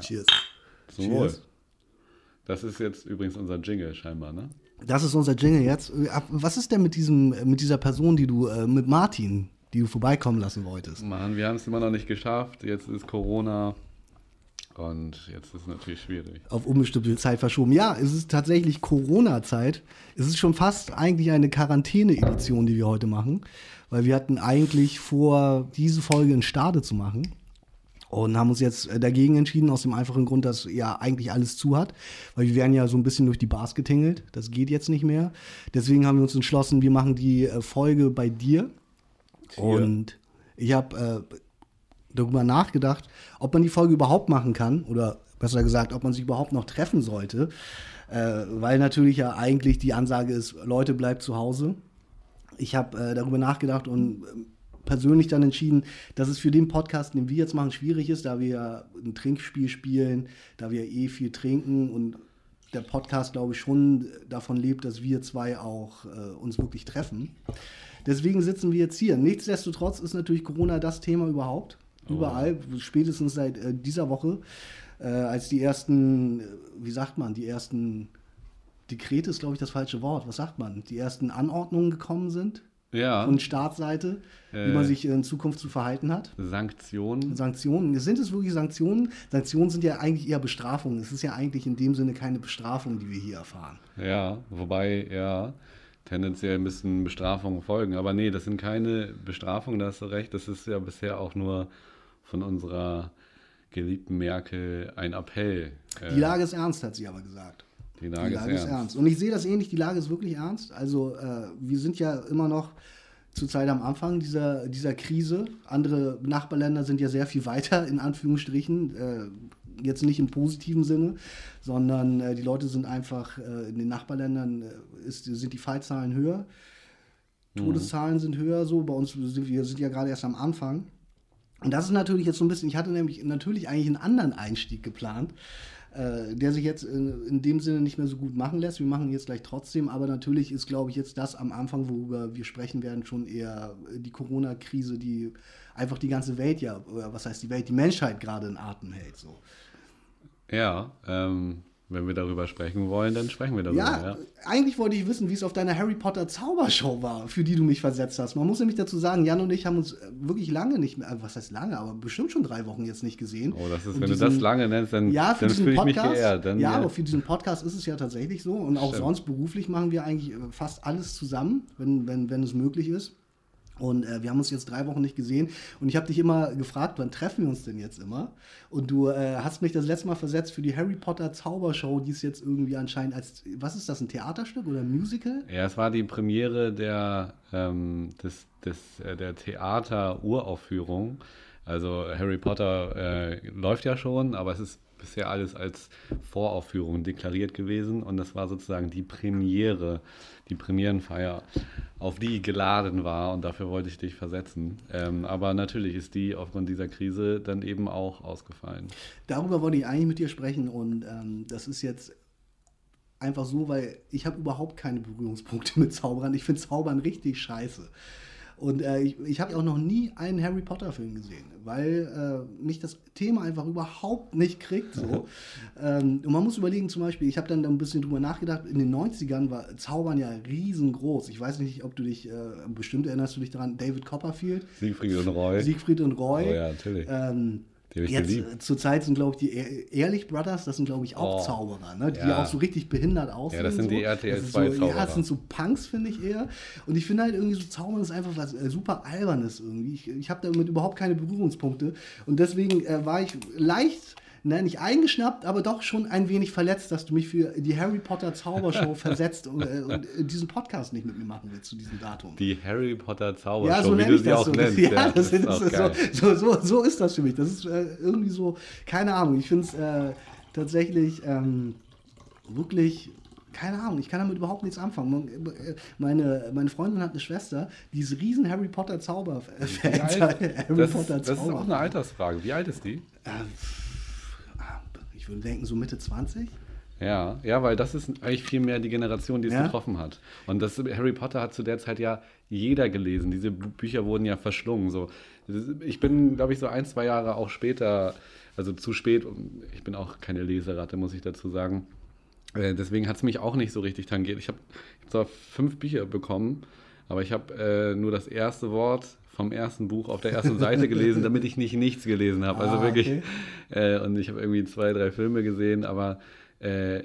Cheers. Zum Wohl. Das ist jetzt übrigens unser Jingle scheinbar, ne? Das ist unser Jingle jetzt. Was ist denn mit, diesem, mit dieser Person, die du, äh, mit Martin, die du vorbeikommen lassen wolltest? Mann, wir haben es immer noch nicht geschafft. Jetzt ist Corona. Und jetzt ist es natürlich schwierig. Auf unbestimmte Zeit verschoben. Ja, es ist tatsächlich Corona-Zeit. Es ist schon fast eigentlich eine Quarantäne-Edition, die wir heute machen. Weil wir hatten eigentlich vor, diese Folge in Stade zu machen. Und haben uns jetzt äh, dagegen entschieden, aus dem einfachen Grund, dass ja eigentlich alles zu hat. Weil wir werden ja so ein bisschen durch die Bars getingelt. Das geht jetzt nicht mehr. Deswegen haben wir uns entschlossen, wir machen die äh, Folge bei dir. Hier. Und ich habe äh, darüber nachgedacht, ob man die Folge überhaupt machen kann oder besser gesagt, ob man sich überhaupt noch treffen sollte. Äh, weil natürlich ja eigentlich die Ansage ist, Leute, bleibt zu Hause. Ich habe äh, darüber nachgedacht und äh, persönlich dann entschieden, dass es für den Podcast, den wir jetzt machen, schwierig ist, da wir ja ein Trinkspiel spielen, da wir eh viel trinken und der Podcast, glaube ich, schon davon lebt, dass wir zwei auch äh, uns wirklich treffen. Deswegen sitzen wir jetzt hier. Nichtsdestotrotz ist natürlich Corona das Thema überhaupt. Überall, oh. spätestens seit äh, dieser Woche, äh, als die ersten, äh, wie sagt man, die ersten Dekrete ist, glaube ich, das falsche Wort. Was sagt man? Die ersten Anordnungen gekommen sind ja. von Staatsseite, äh, wie man sich in Zukunft zu verhalten hat. Sanktionen. Sanktionen. Sind es wirklich Sanktionen? Sanktionen sind ja eigentlich eher Bestrafungen. Es ist ja eigentlich in dem Sinne keine Bestrafung, die wir hier erfahren. Ja, wobei, ja, tendenziell müssen Bestrafungen folgen. Aber nee, das sind keine Bestrafungen, da hast du recht. Das ist ja bisher auch nur von unserer geliebten Merkel ein Appell. Die Lage ist ernst, hat sie aber gesagt. Die Lage, die Lage ist, ist, ernst. Und ich sehe das ähnlich, die Lage ist wirklich ernst. Also äh, wir sind ja immer noch zurzeit am Anfang dieser, dieser Krise. Andere Nachbarländer sind ja sehr viel weiter, in Anführungsstrichen. Äh, jetzt nicht im positiven Sinne, sondern äh, die Leute sind einfach, äh, in den Nachbarländern äh, ist, sind die Fallzahlen höher. Mhm. Todeszahlen sind höher so. Bei uns sind wir sind ja gerade erst am Anfang. Und das ist natürlich jetzt so ein bisschen, ich hatte nämlich natürlich eigentlich einen anderen Einstieg geplant, äh, der sich jetzt in, in, dem Sinne nicht mehr so gut machen lässt. Wir machen jetzt gleich trotzdem, aber natürlich ist, glaube ich, jetzt das am Anfang, worüber wir sprechen werden, schon eher die Corona-Krise, die einfach die ganze Welt ja, was heißt die Welt, die Menschheit gerade in Atem hält. So. Ja, ähm, wenn wir darüber sprechen wollen, dann sprechen wir darüber. Ja, ja, eigentlich wollte ich wissen, wie es auf deiner Harry Potter Zaubershow war, für die du mich versetzt hast. Man muss nämlich dazu sagen, Jan und ich haben uns wirklich lange nicht mehr, was heißt lange, aber bestimmt schon drei Wochen jetzt nicht gesehen. Oh, das ist, und wenn diesen, du das lange nennst, dann, ja, dann fühle ich mich geehrt. Dann, ja, ja, aber für diesen Podcast ist es ja tatsächlich so. Und auch Stimmt. sonst beruflich machen wir eigentlich äh, fast alles zusammen, wenn, wenn, wenn es möglich ist. Und äh, wir haben uns jetzt drei Wochen nicht gesehen. Und ich habe dich immer gefragt, wann treffen wir uns denn jetzt immer? Und du äh, hast mich das letzte Mal versetzt für die Harry Potter Zaubershow, die ist jetzt irgendwie anscheinend als, was ist das, ein Theaterstück oder ein Musical? Ja, es war die Premiere der, ähm, des, des, äh, der Theater-Uraufführung. Also Harry Potter äh, läuft ja schon, aber es ist bisher alles als Voraufführung deklariert gewesen. Und das war sozusagen die Premiere die Premierenfeier, auf die ich geladen war und dafür wollte ich dich versetzen. Ähm, aber natürlich ist die aufgrund dieser Krise dann eben auch ausgefallen. Darüber wollte ich eigentlich mit dir sprechen und ähm, das ist jetzt einfach so, weil ich habe überhaupt keine Berührungspunkte mit Zaubern. Ich finde Zaubern richtig scheiße. Und äh, ich, ich habe auch noch nie einen Harry Potter-Film gesehen, weil äh, mich das Thema einfach überhaupt nicht kriegt. So. ähm, und man muss überlegen, zum Beispiel, ich habe dann ein bisschen drüber nachgedacht, in den 90ern war Zaubern ja riesengroß. Ich weiß nicht, ob du dich, äh, bestimmt erinnerst du dich daran, David Copperfield. Siegfried und Roy. Siegfried und Roy. Oh ja, natürlich. Ähm, Jetzt äh, zurzeit sind, glaube ich, die Ehrlich Brothers, das sind, glaube ich, auch oh, Zauberer, ne? die ja. auch so richtig behindert aussehen. Ja, das sind so. die RTL 2 so, Zauberer. Ja, das sind so Punks, finde ich eher. Und ich finde halt irgendwie so Zaubern ist einfach was äh, super Albernes irgendwie. Ich, ich habe damit überhaupt keine Berührungspunkte. Und deswegen äh, war ich leicht ne, nicht eingeschnappt, aber doch schon ein wenig verletzt, dass du mich für die Harry Potter Zaubershow versetzt und, äh, und, diesen Podcast nicht mit mir machen willst zu diesem Datum. Die Harry Potter Zaubershow, ja, so wie du sie auch so. nennst. Ja, ja das, das ist, ist so, so, so, ist das für mich. Das ist äh, irgendwie so, keine Ahnung, ich finde es äh, tatsächlich ähm, wirklich keine Ahnung, ich kann damit überhaupt nichts anfangen. Äh, meine, meine Freundin hat eine Schwester, die ist riesen Harry Potter Zauber-Fan. Harry das, Potter Zauber. Das ist auch eine Altersfrage. Wie alt ist die? Äh, ich würde denken, so Mitte 20. Ja, ja, weil das ist eigentlich viel mehr die Generation, die es ja? getroffen hat. Und das Harry Potter hat zu der Zeit ja jeder gelesen. Diese Bücher wurden ja verschlungen. So. Ich bin, glaube ich, so ein, zwei Jahre auch später also zu spät. Ich bin auch keine Leseratte, muss ich dazu sagen. Äh, deswegen hat es mich auch nicht so richtig tangiert. Ich habe hab zwar fünf Bücher bekommen, aber ich habe äh, nur das erste Wort vom ersten Buch auf der ersten Seite gelesen, damit ich nicht nichts gelesen habe. Also ah, wirklich. Okay. Äh, und ich habe irgendwie zwei, drei Filme gesehen, aber äh,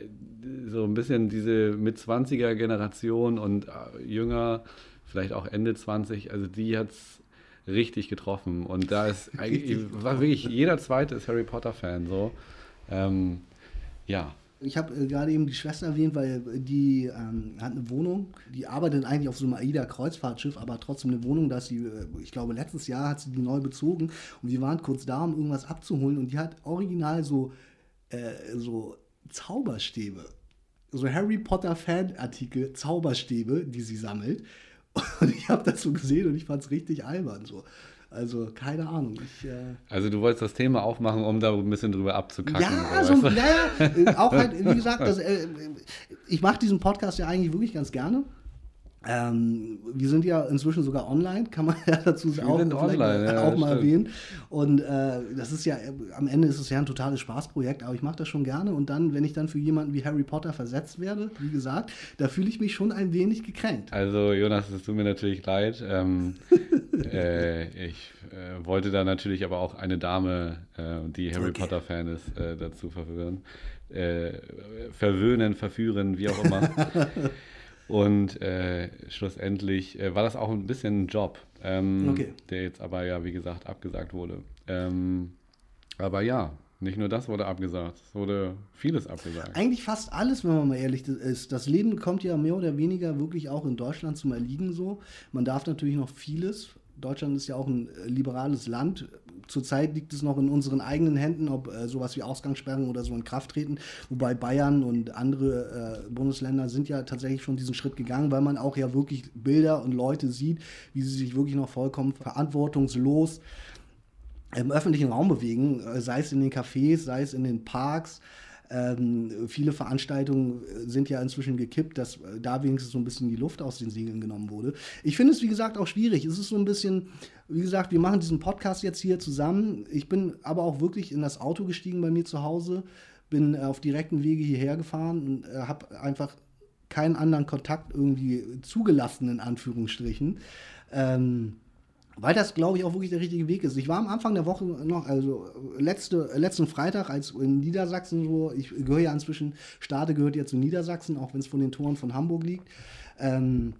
so ein bisschen diese mit 20er Generation und äh, jünger, vielleicht auch Ende 20, also die hat es richtig getroffen. Und da ist eigentlich, war wirklich jeder zweite ist Harry Potter Fan so. Ähm, ja, ich habe äh, gerade eben die Schwester erwähnt, weil die ähm, hat eine Wohnung. Die arbeitet eigentlich auf so einem AIDA-Kreuzfahrtschiff, aber trotzdem eine Wohnung, dass sie, äh, ich glaube, letztes Jahr hat sie die neu bezogen und wir waren kurz da, um irgendwas abzuholen und die hat original so, äh, so Zauberstäbe. So Harry Potter Fanartikel, Zauberstäbe, die sie sammelt. Und ich habe das so gesehen und ich fand es richtig albern. So. Also keine Ahnung. Ich, äh also du wolltest das Thema aufmachen, um da ein bisschen drüber abzukacken. Ja, so, naja, äh, auch halt, wie gesagt, das, äh, ich mache diesen Podcast ja eigentlich wirklich ganz gerne. Ähm, wir sind ja inzwischen sogar online, kann man ja dazu auch, online, ja, auch mal stimmt. erwähnen. Und äh, das ist ja, am Ende ist es ja ein totales Spaßprojekt, aber ich mache das schon gerne. Und dann, wenn ich dann für jemanden wie Harry Potter versetzt werde, wie gesagt, da fühle ich mich schon ein wenig gekränkt. Also Jonas, es tut mir natürlich leid. Ähm, äh, ich äh, wollte da natürlich aber auch eine Dame, äh, die Harry okay. Potter-Fan ist, äh, dazu verwirren. verwöhnen, verführen, wie auch immer. Und äh, schlussendlich äh, war das auch ein bisschen ein Job, ähm, okay. der jetzt aber ja, wie gesagt, abgesagt wurde. Ähm, aber ja, nicht nur das wurde abgesagt, es wurde vieles abgesagt. Eigentlich fast alles, wenn man mal ehrlich ist. Das Leben kommt ja mehr oder weniger wirklich auch in Deutschland zum Erliegen so. Man darf natürlich noch vieles. Deutschland ist ja auch ein äh, liberales Land zurzeit liegt es noch in unseren eigenen Händen, ob äh, sowas wie Ausgangssperren oder so in Kraft treten. Wobei Bayern und andere äh, Bundesländer sind ja tatsächlich schon diesen Schritt gegangen, weil man auch ja wirklich Bilder und Leute sieht, wie sie sich wirklich noch vollkommen verantwortungslos im öffentlichen Raum bewegen, äh, sei es in den Cafés, sei es in den Parks. Ähm, viele Veranstaltungen äh, sind ja inzwischen gekippt, dass äh, da wenigstens so ein bisschen die Luft aus den Segeln genommen wurde. Ich finde es, wie gesagt, auch schwierig. Es ist so ein bisschen, wie gesagt, wir machen diesen Podcast jetzt hier zusammen. Ich bin aber auch wirklich in das Auto gestiegen bei mir zu Hause, bin äh, auf direkten Wege hierher gefahren und äh, habe einfach keinen anderen Kontakt irgendwie zugelassen, in Anführungsstrichen. Ähm, weil das, glaube ich, auch wirklich der richtige Weg ist. Ich war am Anfang der Woche noch, also letzte, letzten Freitag, als in Niedersachsen so, ich gehöre ja inzwischen, Stade gehört ja zu Niedersachsen, auch wenn es von den Toren von Hamburg liegt, ähm,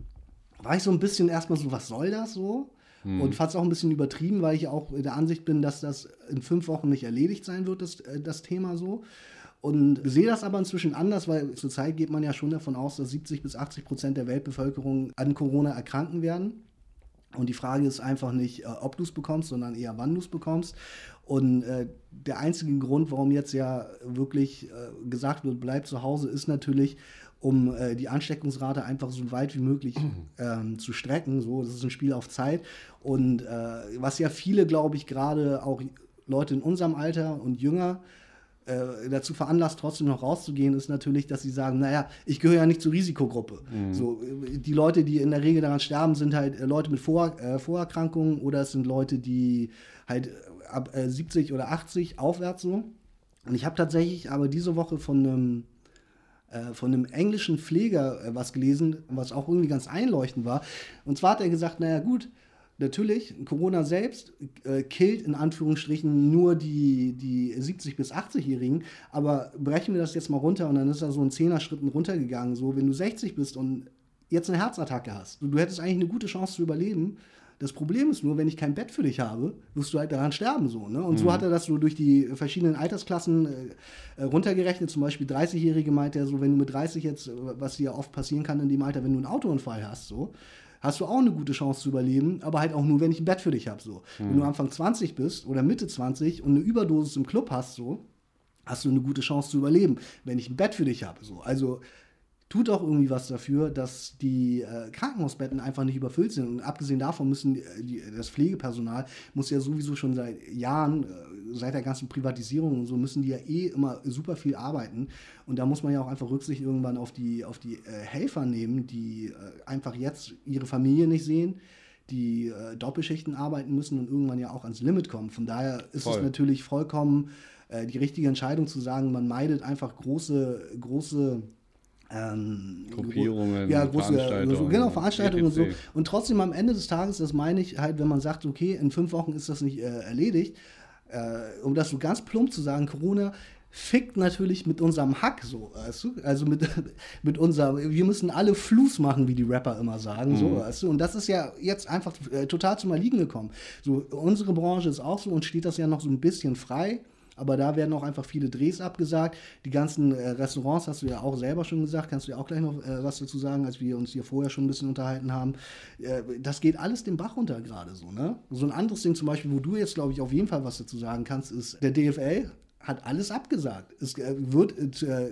war ich so ein bisschen erstmal so, was soll das so? Hm. Und fand es auch ein bisschen übertrieben, weil ich auch der Ansicht bin, dass das in fünf Wochen nicht erledigt sein wird, das, äh, das Thema so. Und sehe das aber inzwischen anders, weil zurzeit geht man ja schon davon aus, dass 70 bis 80 Prozent der Weltbevölkerung an Corona erkranken werden. Und die Frage ist einfach nicht, äh, ob du es bekommst, sondern eher, wann du es bekommst. Und äh, der einzige Grund, warum jetzt ja wirklich äh, gesagt wird, bleib zu Hause, ist natürlich, um äh, die Ansteckungsrate einfach so weit wie möglich ähm, zu strecken. So, das ist ein Spiel auf Zeit. Und äh, was ja viele, glaube ich, gerade auch Leute in unserem Alter und jünger äh, dazu veranlasst, trotzdem noch rauszugehen, ist natürlich, dass sie sagen, naja, ich gehöre ja nicht zur Risikogruppe. Mhm. So, die Leute, die in der Regel daran sterben, sind halt äh, Leute mit Vor äh, Vorerkrankungen oder es sind Leute, die halt äh, ab 70 oder 80 aufwärts so. Und ich habe tatsächlich aber diese Woche von einem von einem englischen Pfleger was gelesen, was auch irgendwie ganz einleuchtend war. Und zwar hat er gesagt, naja gut, Natürlich, Corona selbst äh, killt in Anführungsstrichen nur die, die 70- bis 80-Jährigen, aber brechen wir das jetzt mal runter und dann ist er so in Zehner-Schritten runtergegangen. So, wenn du 60 bist und jetzt eine Herzattacke hast, du, du hättest eigentlich eine gute Chance zu überleben. Das Problem ist nur, wenn ich kein Bett für dich habe, wirst du halt daran sterben. So, ne? Und mhm. so hat er das so durch die verschiedenen Altersklassen äh, äh runtergerechnet. Zum Beispiel 30-Jährige meint er so, wenn du mit 30 jetzt, was dir oft passieren kann in dem Alter, wenn du einen Autounfall hast, so, hast du auch eine gute Chance zu überleben, aber halt auch nur, wenn ich ein Bett für dich habe. So. Mhm. Wenn du Anfang 20 bist oder Mitte 20 und eine Überdosis im Club hast, so, hast du eine gute Chance zu überleben, wenn ich ein Bett für dich habe. So. Also tut auch irgendwie was dafür, dass die äh, Krankenhausbetten einfach nicht überfüllt sind. Und abgesehen davon müssen die, die, das Pflegepersonal muss ja sowieso schon seit Jahren, äh, seit der ganzen Privatisierung und so, müssen die ja eh immer super viel arbeiten. Und da muss man ja auch einfach Rücksicht irgendwann auf die, auf die äh, Helfer nehmen, die äh, einfach jetzt ihre Familie nicht sehen die äh, Doppelschichten arbeiten müssen und irgendwann ja auch ans Limit kommen. Von daher ist Voll. es natürlich vollkommen äh, die richtige Entscheidung zu sagen, man meidet einfach große, große ähm, Gruppierungen, ja, große, Veranstaltungen, genau, Veranstaltungen etc. und so. Und trotzdem am Ende des Tages, das meine ich halt, wenn man sagt, okay, in fünf Wochen ist das nicht äh, erledigt, äh, um das so ganz plump zu sagen, Corona fickt natürlich mit unserem Hack so, weißt du? Also mit, mit unserem, wir müssen alle Fluss machen, wie die Rapper immer sagen, mhm. so, weißt du? Und das ist ja jetzt einfach äh, total zum Erliegen gekommen. So, unsere Branche ist auch so und steht das ja noch so ein bisschen frei. Aber da werden auch einfach viele Drehs abgesagt. Die ganzen äh, Restaurants, hast du ja auch selber schon gesagt, kannst du ja auch gleich noch äh, was dazu sagen, als wir uns hier vorher schon ein bisschen unterhalten haben. Äh, das geht alles den Bach runter gerade so, ne? So ein anderes Ding zum Beispiel, wo du jetzt, glaube ich, auf jeden Fall was dazu sagen kannst, ist, der DFL hat alles abgesagt. Es äh, wird äh,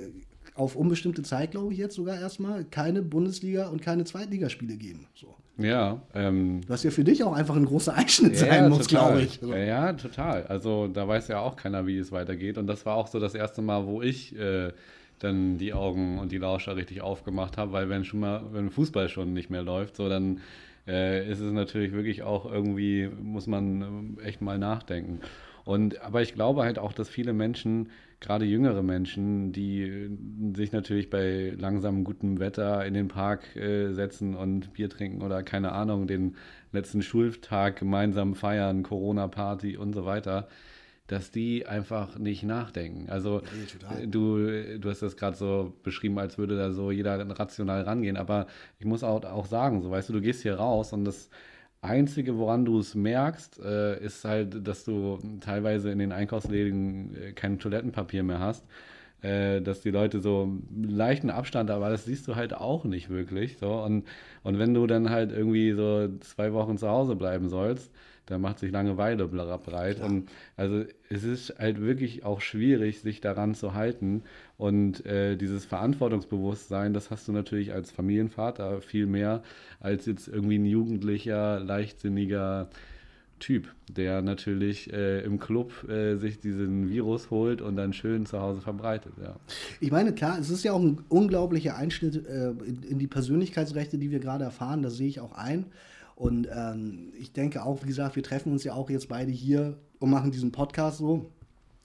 auf unbestimmte Zeit, glaube ich, jetzt sogar erstmal keine Bundesliga- und keine Zweitligaspiele geben. So. Ja. Ähm, Was ja für dich auch einfach ein großer Einschnitt ja, sein muss, glaube ich. Ja, ja, total. Also da weiß ja auch keiner, wie es weitergeht. Und das war auch so das erste Mal, wo ich äh, dann die Augen und die Lauscher richtig aufgemacht habe, weil wenn schon mal, wenn Fußball schon nicht mehr läuft, so dann äh, ist es natürlich wirklich auch irgendwie, muss man äh, echt mal nachdenken. Und aber ich glaube halt auch, dass viele Menschen gerade jüngere Menschen, die sich natürlich bei langsamem gutem Wetter in den Park äh, setzen und Bier trinken oder keine Ahnung, den letzten Schultag gemeinsam feiern, Corona-Party und so weiter, dass die einfach nicht nachdenken. Also ja, du, du hast das gerade so beschrieben, als würde da so jeder rational rangehen, aber ich muss auch, auch sagen, so weißt du, du gehst hier raus und das Einzige, woran du es merkst, äh, ist halt, dass du teilweise in den Einkaufsläden äh, kein Toilettenpapier mehr hast. Äh, dass die Leute so leichten Abstand, aber das siehst du halt auch nicht wirklich. So. Und, und wenn du dann halt irgendwie so zwei Wochen zu Hause bleiben sollst, da macht sich Langeweile breit. Klar. Und also es ist halt wirklich auch schwierig, sich daran zu halten. Und äh, dieses Verantwortungsbewusstsein, das hast du natürlich als Familienvater viel mehr als jetzt irgendwie ein jugendlicher, leichtsinniger Typ, der natürlich äh, im Club äh, sich diesen Virus holt und dann schön zu Hause verbreitet. Ja. Ich meine, klar, es ist ja auch ein unglaublicher Einschnitt äh, in, in, die Persönlichkeitsrechte, die wir gerade erfahren, das sehe ich auch ein. Und ähm, ich denke auch, wie gesagt, wir treffen uns ja auch jetzt beide hier und machen diesen Podcast so.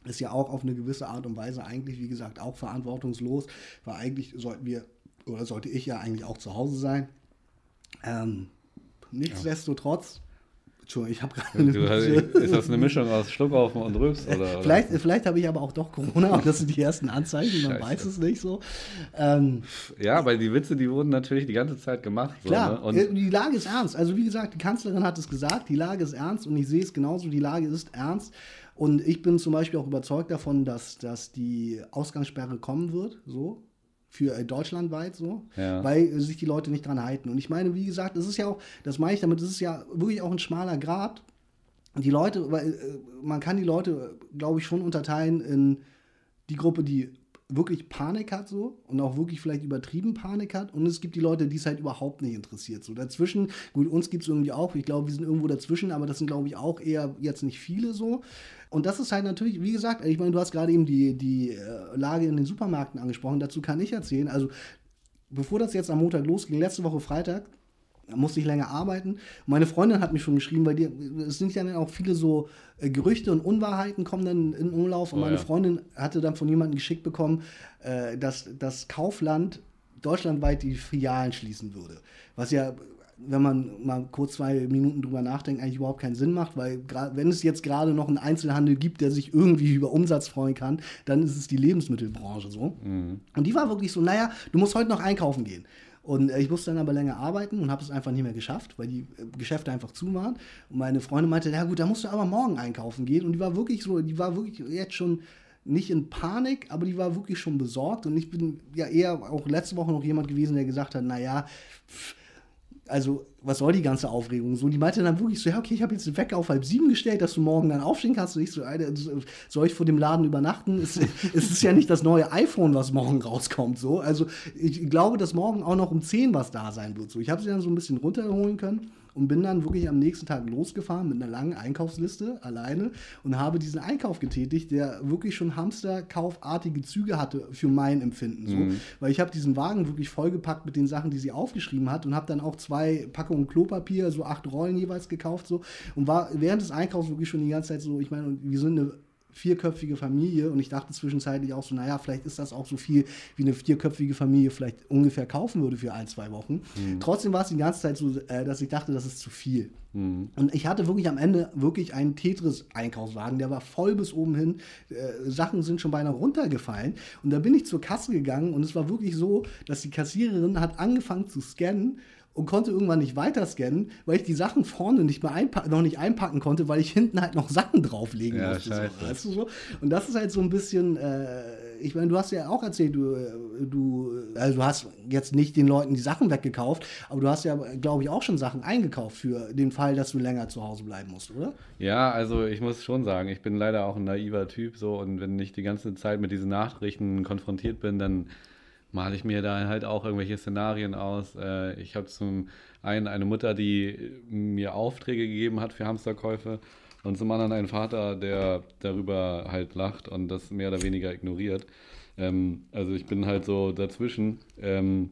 Ist ja auch auf eine gewisse Art und Weise eigentlich, wie gesagt, auch verantwortungslos, weil eigentlich sollten wir, oder sollte ich ja eigentlich auch zu Hause sein. Ähm, nichtsdestotrotz Entschuldigung, ich habe gerade Ist das eine Mischung aus Schluckhaufen und Rübs? Oder, vielleicht vielleicht habe ich aber auch doch Corona und das sind die ersten Anzeichen, man weiß es nicht so. Ähm, ja, weil die Witze, die wurden natürlich die ganze Zeit gemacht. Klar, so, ne? und die Lage ist ernst. Also wie gesagt, die Kanzlerin hat es gesagt, die Lage ist ernst und ich sehe es genauso, die Lage ist ernst. Und ich bin zum Beispiel auch überzeugt davon, dass, dass die Ausgangssperre kommen wird. So, für äh, deutschlandweit so, ja. weil sich die Leute nicht dran halten. Und ich meine, wie gesagt, das ist ja auch, das meine ich damit, das ist ja wirklich auch ein schmaler Grad. Die Leute, weil äh, man kann die Leute, glaube ich, schon unterteilen in die Gruppe, die wirklich Panik hat so und auch wirklich vielleicht übertrieben Panik hat und es gibt die Leute, die es halt überhaupt nicht interessiert. So dazwischen, gut, uns gibt es irgendwie auch, ich glaube, wir sind irgendwo dazwischen, aber das sind, glaube ich, auch eher jetzt nicht viele so. Und das ist halt natürlich, wie gesagt, ich meine, du hast gerade eben die, die äh, Lage in den Supermärkten angesprochen, dazu kann ich erzählen. Also, bevor das jetzt am Montag losging, letzte Woche Freitag, musste ich länger arbeiten. Meine Freundin hat mich schon geschrieben, weil die, es sind ja dann auch viele so äh, Gerüchte und Unwahrheiten kommen dann in Umlauf. Und oh, meine ja. Freundin hatte dann von jemandem geschickt bekommen, äh, dass das Kaufland deutschlandweit die Filialen schließen würde. Was ja wenn man mal kurz zwei Minuten drüber nachdenkt, eigentlich überhaupt keinen Sinn macht, weil wenn es jetzt gerade noch einen Einzelhandel gibt, der sich irgendwie über Umsatz freuen kann, dann ist es die Lebensmittelbranche so. Mhm. Und die war wirklich so, naja, du musst heute noch einkaufen gehen. Und äh, ich musste dann aber länger arbeiten und habe es einfach nicht mehr geschafft, weil die äh, Geschäfte einfach zu waren. Und meine Freundin meinte, ja gut, da musst du aber morgen einkaufen gehen. Und die war wirklich so, die war wirklich jetzt schon nicht in Panik, aber die war wirklich schon besorgt. Und ich bin ja eher auch letzte Woche noch jemand gewesen, der gesagt hat, naja, pff, also was soll die ganze Aufregung so? Die meinte dann wirklich so, ja, okay, ich habe jetzt den Wecker auf halb sieben gestellt, dass du morgen dann aufstehen kannst. Und ich so, Alter, soll ich vor dem Laden übernachten? es, es ist ja nicht das neue iPhone, was morgen rauskommt. So. Also ich glaube, dass morgen auch noch um zehn was da sein wird. So. Ich habe sie dann so ein bisschen runterholen können und bin dann wirklich am nächsten Tag losgefahren mit einer langen Einkaufsliste alleine und habe diesen Einkauf getätigt, der wirklich schon Hamsterkaufartige Züge hatte für mein Empfinden. So. Mhm. Weil ich habe diesen Wagen wirklich vollgepackt mit den Sachen, die sie aufgeschrieben hat und habe dann auch zwei Packungen Klopapier, so acht Rollen jeweils gekauft so und war während des Einkaufs wirklich schon die ganze Zeit so, ich meine, wir sind eine vierköpfige Familie und ich dachte zwischenzeitlich auch so, naja, vielleicht ist das auch so viel, wie eine vierköpfige Familie vielleicht ungefähr kaufen würde für ein, zwei Wochen. Mhm. Trotzdem war es die ganze Zeit so, äh, dass ich dachte, das ist zu viel. Mhm. Und ich hatte wirklich am Ende wirklich einen Tetris-Einkaufswagen, der war voll bis oben hin. Äh, Sachen sind schon beinahe runtergefallen. Und da bin ich zur Kasse gegangen und es war wirklich so, dass die Kassiererin hat angefangen zu scannen und konnte irgendwann nicht weiter scannen, weil ich die Sachen vorne nicht mehr noch nicht einpacken konnte, weil ich hinten halt noch Sachen drauflegen ja, musste. So, weißt du so? Und das ist halt so ein bisschen, äh, ich meine, du hast ja auch erzählt, du, äh, du, also du hast jetzt nicht den Leuten die Sachen weggekauft, aber du hast ja, glaube ich, auch schon Sachen eingekauft für den Fall, dass du länger zu Hause bleiben musst, oder? Ja, also ich muss schon sagen, ich bin leider auch ein naiver Typ so und wenn ich die ganze Zeit mit diesen Nachrichten konfrontiert bin, dann male ich mir da halt auch irgendwelche Szenarien aus. Äh, ich habe zum einen eine Mutter, die mir Aufträge gegeben hat für Hamsterkäufe und zum anderen einen Vater, der darüber halt lacht und das mehr oder weniger ignoriert. Ähm, also ich bin halt so dazwischen ähm,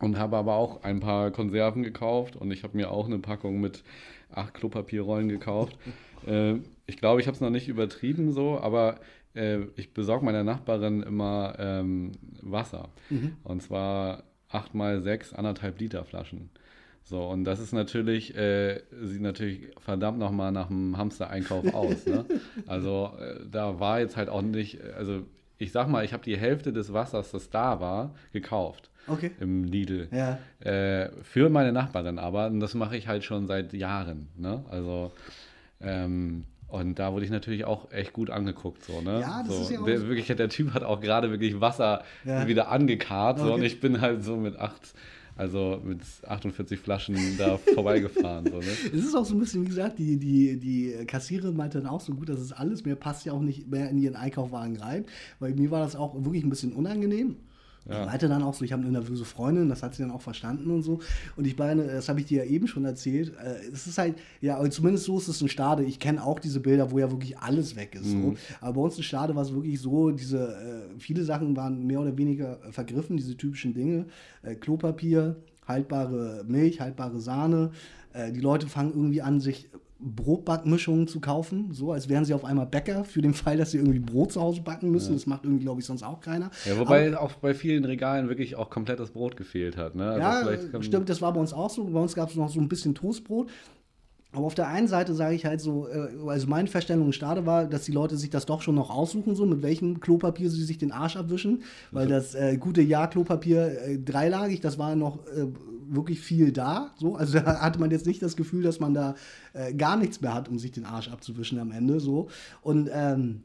und habe aber auch ein paar Konserven gekauft und ich habe mir auch eine Packung mit acht Klopapierrollen gekauft. Äh, ich glaube, ich habe es noch nicht übertrieben so, aber äh, ich besorge meiner Nachbarin immer ähm, Wasser. Mhm. Und zwar 8 mal 6 anderthalb Liter Flaschen. So, und das ist natürlich, äh, sieht natürlich verdammt nochmal nach einem Hamster-Einkauf aus. Ne? Also äh, da war jetzt halt auch nicht, also ich sag mal, ich habe die Hälfte des Wassers, das da war, gekauft. Okay. Im Lidl. Ja. Äh, für meine Nachbarin aber, und das mache ich halt schon seit Jahren. Ne? Also ähm, und da wurde ich natürlich auch echt gut angeguckt. So, ne? Ja, das so, ist ja auch der, wirklich, der Typ hat auch gerade wirklich Wasser ja. wieder angekarrt. Okay. So, und ich bin halt so mit acht, also mit 48 Flaschen da vorbeigefahren. So, ne? Es ist auch so ein bisschen, wie gesagt, die, die, die Kassiererin meinte dann auch so gut, das ist alles, mir passt ja auch nicht mehr in ihren Einkaufwagen rein. Weil mir war das auch wirklich ein bisschen unangenehm. Ja. Ich meinte dann auch so, ich habe eine nervöse Freundin, das hat sie dann auch verstanden und so. Und ich meine, das habe ich dir ja eben schon erzählt. Äh, es ist halt, ja, zumindest so ist es ein Stade. Ich kenne auch diese Bilder, wo ja wirklich alles weg ist. Mhm. So. Aber bei uns in Stade war es wirklich so, diese, äh, viele Sachen waren mehr oder weniger vergriffen, diese typischen Dinge. Äh, Klopapier, haltbare Milch, haltbare Sahne. Äh, die Leute fangen irgendwie an, sich Brotbackmischungen zu kaufen, so als wären sie auf einmal Bäcker, für den Fall, dass sie irgendwie Brot zu Hause backen müssen. Ja. Das macht irgendwie, glaube ich, sonst auch keiner. Ja, wobei Aber, auch bei vielen Regalen wirklich auch komplettes Brot gefehlt hat. Ne? Also ja, stimmt, das war bei uns auch so. Bei uns gab es noch so ein bisschen Toastbrot. Aber auf der einen Seite sage ich halt so, äh, also meine Feststellung in Stade war, dass die Leute sich das doch schon noch aussuchen, so mit welchem Klopapier sie sich den Arsch abwischen. Weil das äh, gute Jahr-Klopapier äh, dreilagig, das war noch äh, wirklich viel da. So. Also da hatte man jetzt nicht das Gefühl, dass man da äh, gar nichts mehr hat, um sich den Arsch abzuwischen am Ende. So. Und ähm,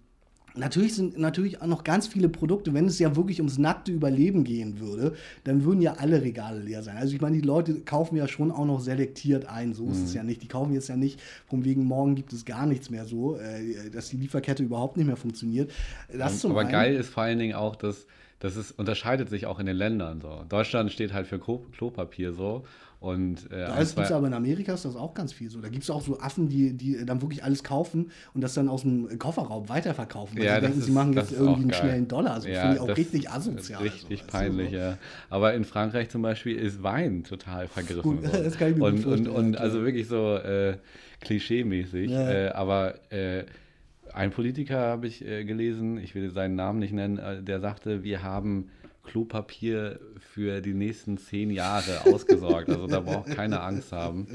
Natürlich sind natürlich auch noch ganz viele Produkte, wenn es ja wirklich ums nackte Überleben gehen würde, dann würden ja alle Regale leer sein. Also ich meine, die Leute kaufen ja schon auch noch selektiert ein, so mhm. ist es mhm. ja nicht. Die kaufen jetzt ja nicht, von wegen morgen gibt es gar nichts mehr so, äh, dass die Lieferkette überhaupt nicht mehr funktioniert. Das Aber einen. geil ist vor allen Dingen auch, dass das ist, unterscheidet sich auch in den Ländern so. Deutschland steht halt für Klopapier so und, äh, da ist es aber in Amerika ist das auch ganz viel so. Da gibt es auch so Affen, die, die dann wirklich alles kaufen und das dann aus dem Kofferraum weiterverkaufen. Weil ja, sie denken, ist, sie machen jetzt irgendwie einen schnellen Dollar. Also ja, finde ich auch richtig asozial. Richtig so, peinlich, ja. Aber in Frankreich zum Beispiel ist Wein total vergriffen. So. das kann ich mir und, und, und also wirklich so äh, klischee-mäßig. Ja. Äh, aber äh, ein Politiker habe ich äh, gelesen, ich will seinen Namen nicht nennen, äh, der sagte, wir haben Klopapier für die nächsten zehn Jahre ausgesorgt. Also da braucht keiner Angst haben,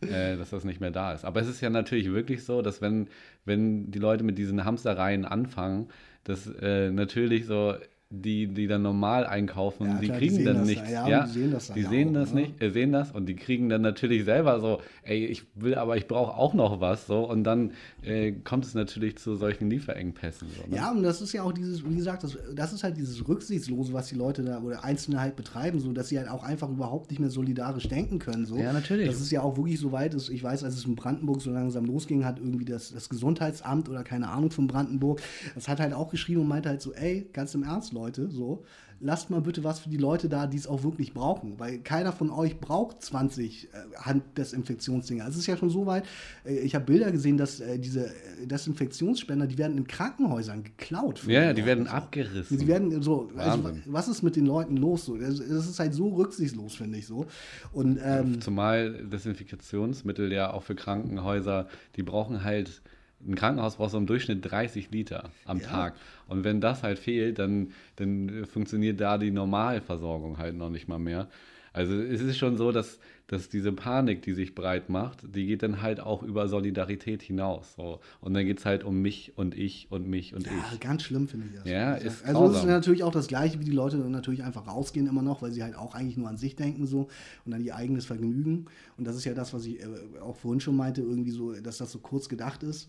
äh, dass das nicht mehr da ist. Aber es ist ja natürlich wirklich so, dass wenn, wenn die Leute mit diesen Hamsterreihen anfangen, dass äh, natürlich so die, die dann normal einkaufen, ja, die klar, kriegen die dann nichts. Ja, ja, die sehen das, die sehen auch, das ne? nicht, äh, sehen das und die kriegen dann natürlich selber so, ey, ich will, aber ich brauche auch noch was, so und dann äh, kommt es natürlich zu solchen Lieferengpässen. So, ne? Ja, und das ist ja auch dieses, wie gesagt, das, das ist halt dieses Rücksichtslose, was die Leute da oder Einzelne halt betreiben, so dass sie halt auch einfach überhaupt nicht mehr solidarisch denken können. So. Ja, natürlich. Das ist ja auch wirklich so weit, ist, ich weiß, als es in Brandenburg so langsam losging, hat irgendwie das, das Gesundheitsamt oder keine Ahnung von Brandenburg, das hat halt auch geschrieben und meinte halt so, ey, ganz im Ernst, Leute, so, lasst mal bitte was für die Leute da, die es auch wirklich brauchen, weil keiner von euch braucht 20 äh, Handdesinfektionsdinger. Es ist ja schon so weit, äh, ich habe Bilder gesehen, dass äh, diese äh, Desinfektionsspender, die werden in Krankenhäusern geklaut. Ja, ja, die werden so. abgerissen. Die werden so, also, was ist mit den Leuten los? So? Das, das ist halt so rücksichtslos, finde ich so. Und, ähm, Zumal Desinfektionsmittel ja auch für Krankenhäuser, die brauchen halt ein Krankenhaus braucht so im Durchschnitt 30 Liter am ja. Tag. Und wenn das halt fehlt, dann, dann funktioniert da die Normalversorgung halt noch nicht mal mehr. Also es ist schon so, dass, dass diese Panik, die sich breit macht, die geht dann halt auch über Solidarität hinaus. So. Und dann geht es halt um mich und ich und mich und ja, ich. ganz schlimm finde ich das. Ja, ist Also es ist natürlich auch das Gleiche, wie die Leute natürlich einfach rausgehen immer noch, weil sie halt auch eigentlich nur an sich denken so und an ihr eigenes Vergnügen. Und das ist ja das, was ich äh, auch vorhin schon meinte, irgendwie so, dass das so kurz gedacht ist.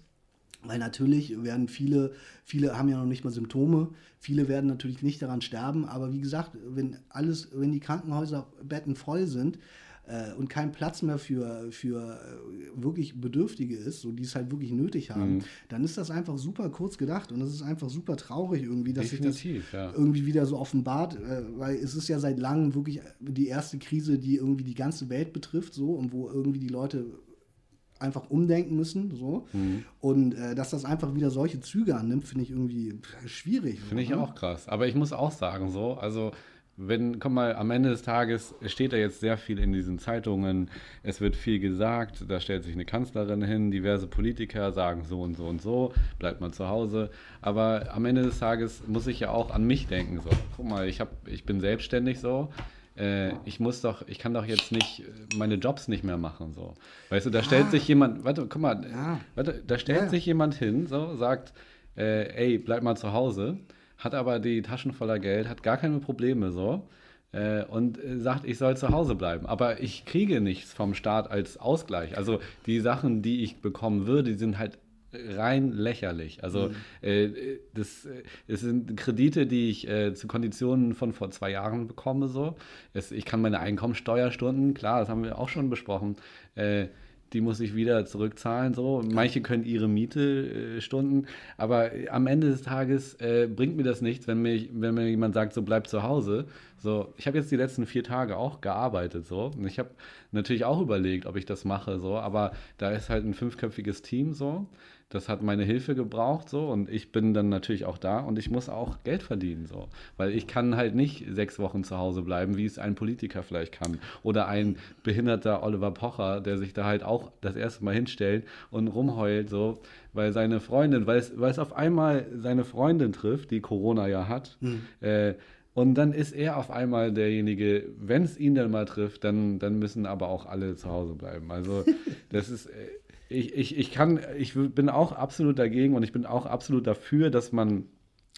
Weil natürlich werden viele, viele haben ja noch nicht mal Symptome, viele werden natürlich nicht daran sterben, aber wie gesagt, wenn alles, wenn die Krankenhäuserbetten voll sind äh, und kein Platz mehr für, für äh, wirklich Bedürftige ist, so die es halt wirklich nötig haben, mhm. dann ist das einfach super kurz gedacht und das ist einfach super traurig irgendwie, dass Definitiv, sich das ja. irgendwie wieder so offenbart, äh, weil es ist ja seit langem wirklich die erste Krise, die irgendwie die ganze Welt betrifft, so und wo irgendwie die Leute einfach umdenken müssen. So. Mhm. Und äh, dass das einfach wieder solche Züge annimmt, finde ich irgendwie schwierig. Finde ich auch krass. Aber ich muss auch sagen, so, also wenn, komm mal, am Ende des Tages steht da jetzt sehr viel in diesen Zeitungen, es wird viel gesagt, da stellt sich eine Kanzlerin hin, diverse Politiker sagen so und so und so, bleibt mal zu Hause. Aber am Ende des Tages muss ich ja auch an mich denken. So, guck mal, ich, hab, ich bin selbstständig so, äh, ich muss doch, ich kann doch jetzt nicht äh, meine Jobs nicht mehr machen. So. Weißt du, da stellt sich jemand, warte, guck mal, ja. warte, da stellt ja. sich jemand hin, so, sagt, äh, ey, bleib mal zu Hause, hat aber die Taschen voller Geld, hat gar keine Probleme so äh, und äh, sagt, ich soll zu Hause bleiben. Aber ich kriege nichts vom Staat als Ausgleich. Also die Sachen, die ich bekommen würde, die sind halt rein lächerlich. Also mhm. äh, das, das sind Kredite, die ich äh, zu Konditionen von vor zwei Jahren bekomme. So. Es, ich kann meine Einkommensteuerstunden, klar, das haben wir auch schon besprochen, äh, die muss ich wieder zurückzahlen. So. Manche können ihre Miete äh, stunden, aber am Ende des Tages äh, bringt mir das nichts, wenn mir, wenn mir jemand sagt, so bleib zu Hause. So, ich habe jetzt die letzten vier Tage auch gearbeitet, so. Und ich habe natürlich auch überlegt, ob ich das mache, so, aber da ist halt ein fünfköpfiges Team so das hat meine Hilfe gebraucht so und ich bin dann natürlich auch da und ich muss auch Geld verdienen so, weil ich kann halt nicht sechs Wochen zu Hause bleiben, wie es ein Politiker vielleicht kann oder ein behinderter Oliver Pocher, der sich da halt auch das erste Mal hinstellt und rumheult so, weil seine Freundin, weil es, weil es auf einmal seine Freundin trifft, die Corona ja hat, mhm. äh, und dann ist er auf einmal derjenige, wenn es ihn dann mal trifft, dann, dann müssen aber auch alle zu Hause bleiben. Also das ist, äh, ich, ich, ich kann, ich bin auch absolut dagegen und ich bin auch absolut dafür, dass man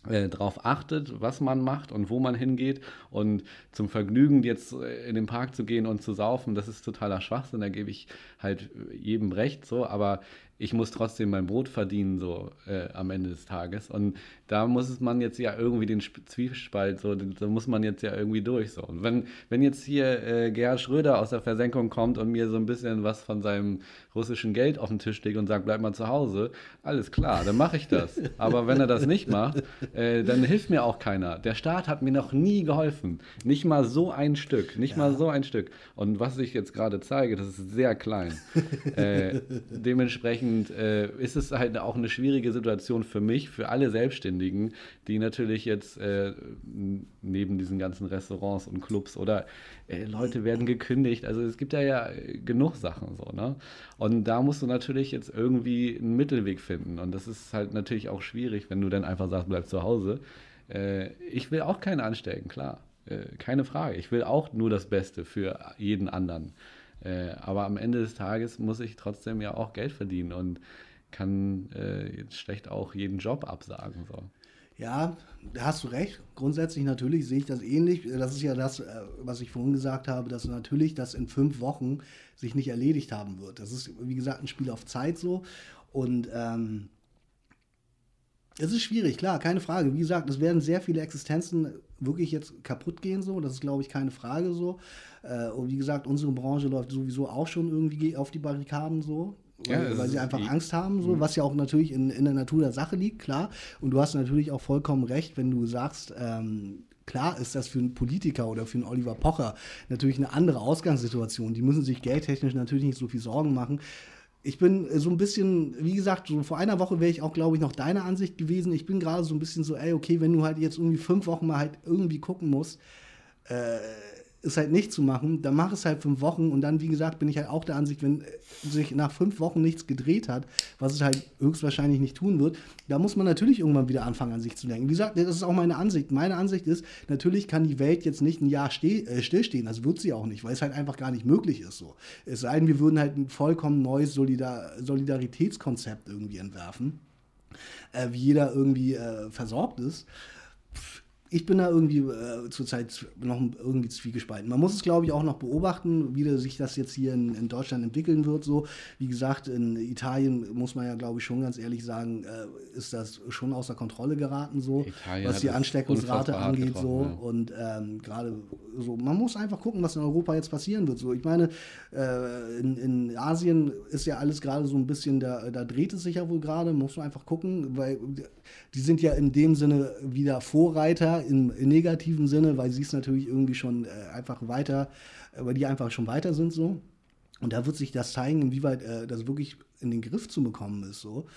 äh, darauf achtet, was man macht und wo man hingeht. Und zum Vergnügen jetzt äh, in den Park zu gehen und zu saufen, das ist totaler Schwachsinn, da gebe ich halt jedem recht so, aber ich muss trotzdem mein Brot verdienen, so äh, am Ende des Tages. Und da muss man jetzt ja irgendwie den Zwiespalt, so, da muss man jetzt ja irgendwie durch. So. Und wenn, wenn jetzt hier äh, Gerhard Schröder aus der Versenkung kommt und mir so ein bisschen was von seinem russischen Geld auf den Tisch legt und sagt, bleib mal zu Hause, alles klar, dann mache ich das. Aber wenn er das nicht macht, äh, dann hilft mir auch keiner. Der Staat hat mir noch nie geholfen. Nicht mal so ein Stück, nicht ja. mal so ein Stück. Und was ich jetzt gerade zeige, das ist sehr klein. Äh, dementsprechend äh, ist es halt auch eine schwierige Situation für mich, für alle Selbstständigen, die natürlich jetzt äh, neben diesen ganzen Restaurants und Clubs oder äh, Leute werden gekündigt. Also es gibt ja, ja genug Sachen so, ne? Und da musst du natürlich jetzt irgendwie einen Mittelweg finden. Und das ist halt natürlich auch schwierig, wenn du dann einfach sagst, bleib zu Hause. Äh, ich will auch keinen anstecken, klar. Äh, keine Frage. Ich will auch nur das Beste für jeden anderen. Äh, aber am Ende des Tages muss ich trotzdem ja auch Geld verdienen und kann äh, jetzt schlecht auch jeden Job absagen. So. Ja, da hast du recht. Grundsätzlich natürlich sehe ich das ähnlich. Das ist ja das, äh, was ich vorhin gesagt habe, dass natürlich das in fünf Wochen sich nicht erledigt haben wird. Das ist, wie gesagt, ein Spiel auf Zeit so. Und ähm, es ist schwierig, klar, keine Frage. Wie gesagt, es werden sehr viele Existenzen wirklich jetzt kaputt gehen, so. Das ist, glaube ich, keine Frage so. Äh, und wie gesagt, unsere Branche läuft sowieso auch schon irgendwie auf die Barrikaden so. Weil, ja, weil sie einfach Angst haben, so, mhm. was ja auch natürlich in, in der Natur der Sache liegt, klar. Und du hast natürlich auch vollkommen recht, wenn du sagst, ähm, Klar ist das für einen Politiker oder für einen Oliver Pocher natürlich eine andere Ausgangssituation. Die müssen sich geldtechnisch natürlich nicht so viel Sorgen machen. Ich bin so ein bisschen, wie gesagt, so vor einer Woche wäre ich auch, glaube ich, noch deiner Ansicht gewesen. Ich bin gerade so ein bisschen so, ey, okay, wenn du halt jetzt irgendwie fünf Wochen mal halt irgendwie gucken musst, äh, ist halt nicht zu machen, dann mach es halt fünf Wochen und dann, wie gesagt, bin ich halt auch der Ansicht, wenn sich nach fünf Wochen nichts gedreht hat, was es halt höchstwahrscheinlich nicht tun wird, da muss man natürlich irgendwann wieder anfangen, an sich zu denken. Wie gesagt, das ist auch meine Ansicht. Meine Ansicht ist, natürlich kann die Welt jetzt nicht ein Jahr äh, stillstehen, das wird sie auch nicht, weil es halt einfach gar nicht möglich ist so. Es sei denn, wir würden halt ein vollkommen neues Solidar Solidaritätskonzept irgendwie entwerfen, äh, wie jeder irgendwie äh, versorgt ist ich bin da irgendwie äh, zurzeit noch irgendwie zwiegespalten. Man muss es, glaube ich, auch noch beobachten, wie sich das jetzt hier in, in, Deutschland entwickeln wird. So, wie gesagt, in Italien muss man ja, glaube ich, schon ganz ehrlich sagen, äh, ist das schon außer Kontrolle geraten, so, Italien was die Ansteckungsrate angeht. So. Ja. Und ähm, gerade so, man muss einfach gucken, was in Europa jetzt passieren wird. So, ich meine, äh, in, in, Asien ist ja alles gerade so ein bisschen, da, da dreht es sich ja wohl gerade, muss man einfach gucken, weil die sind ja in dem Sinne wieder Vorreiter im, im negativen Sinne, weil sie es natürlich irgendwie schon äh, einfach weiter, äh, weil die einfach schon weiter sind so. Und da wird sich das zeigen, inwieweit äh, das wirklich in den Griff zu bekommen ist so.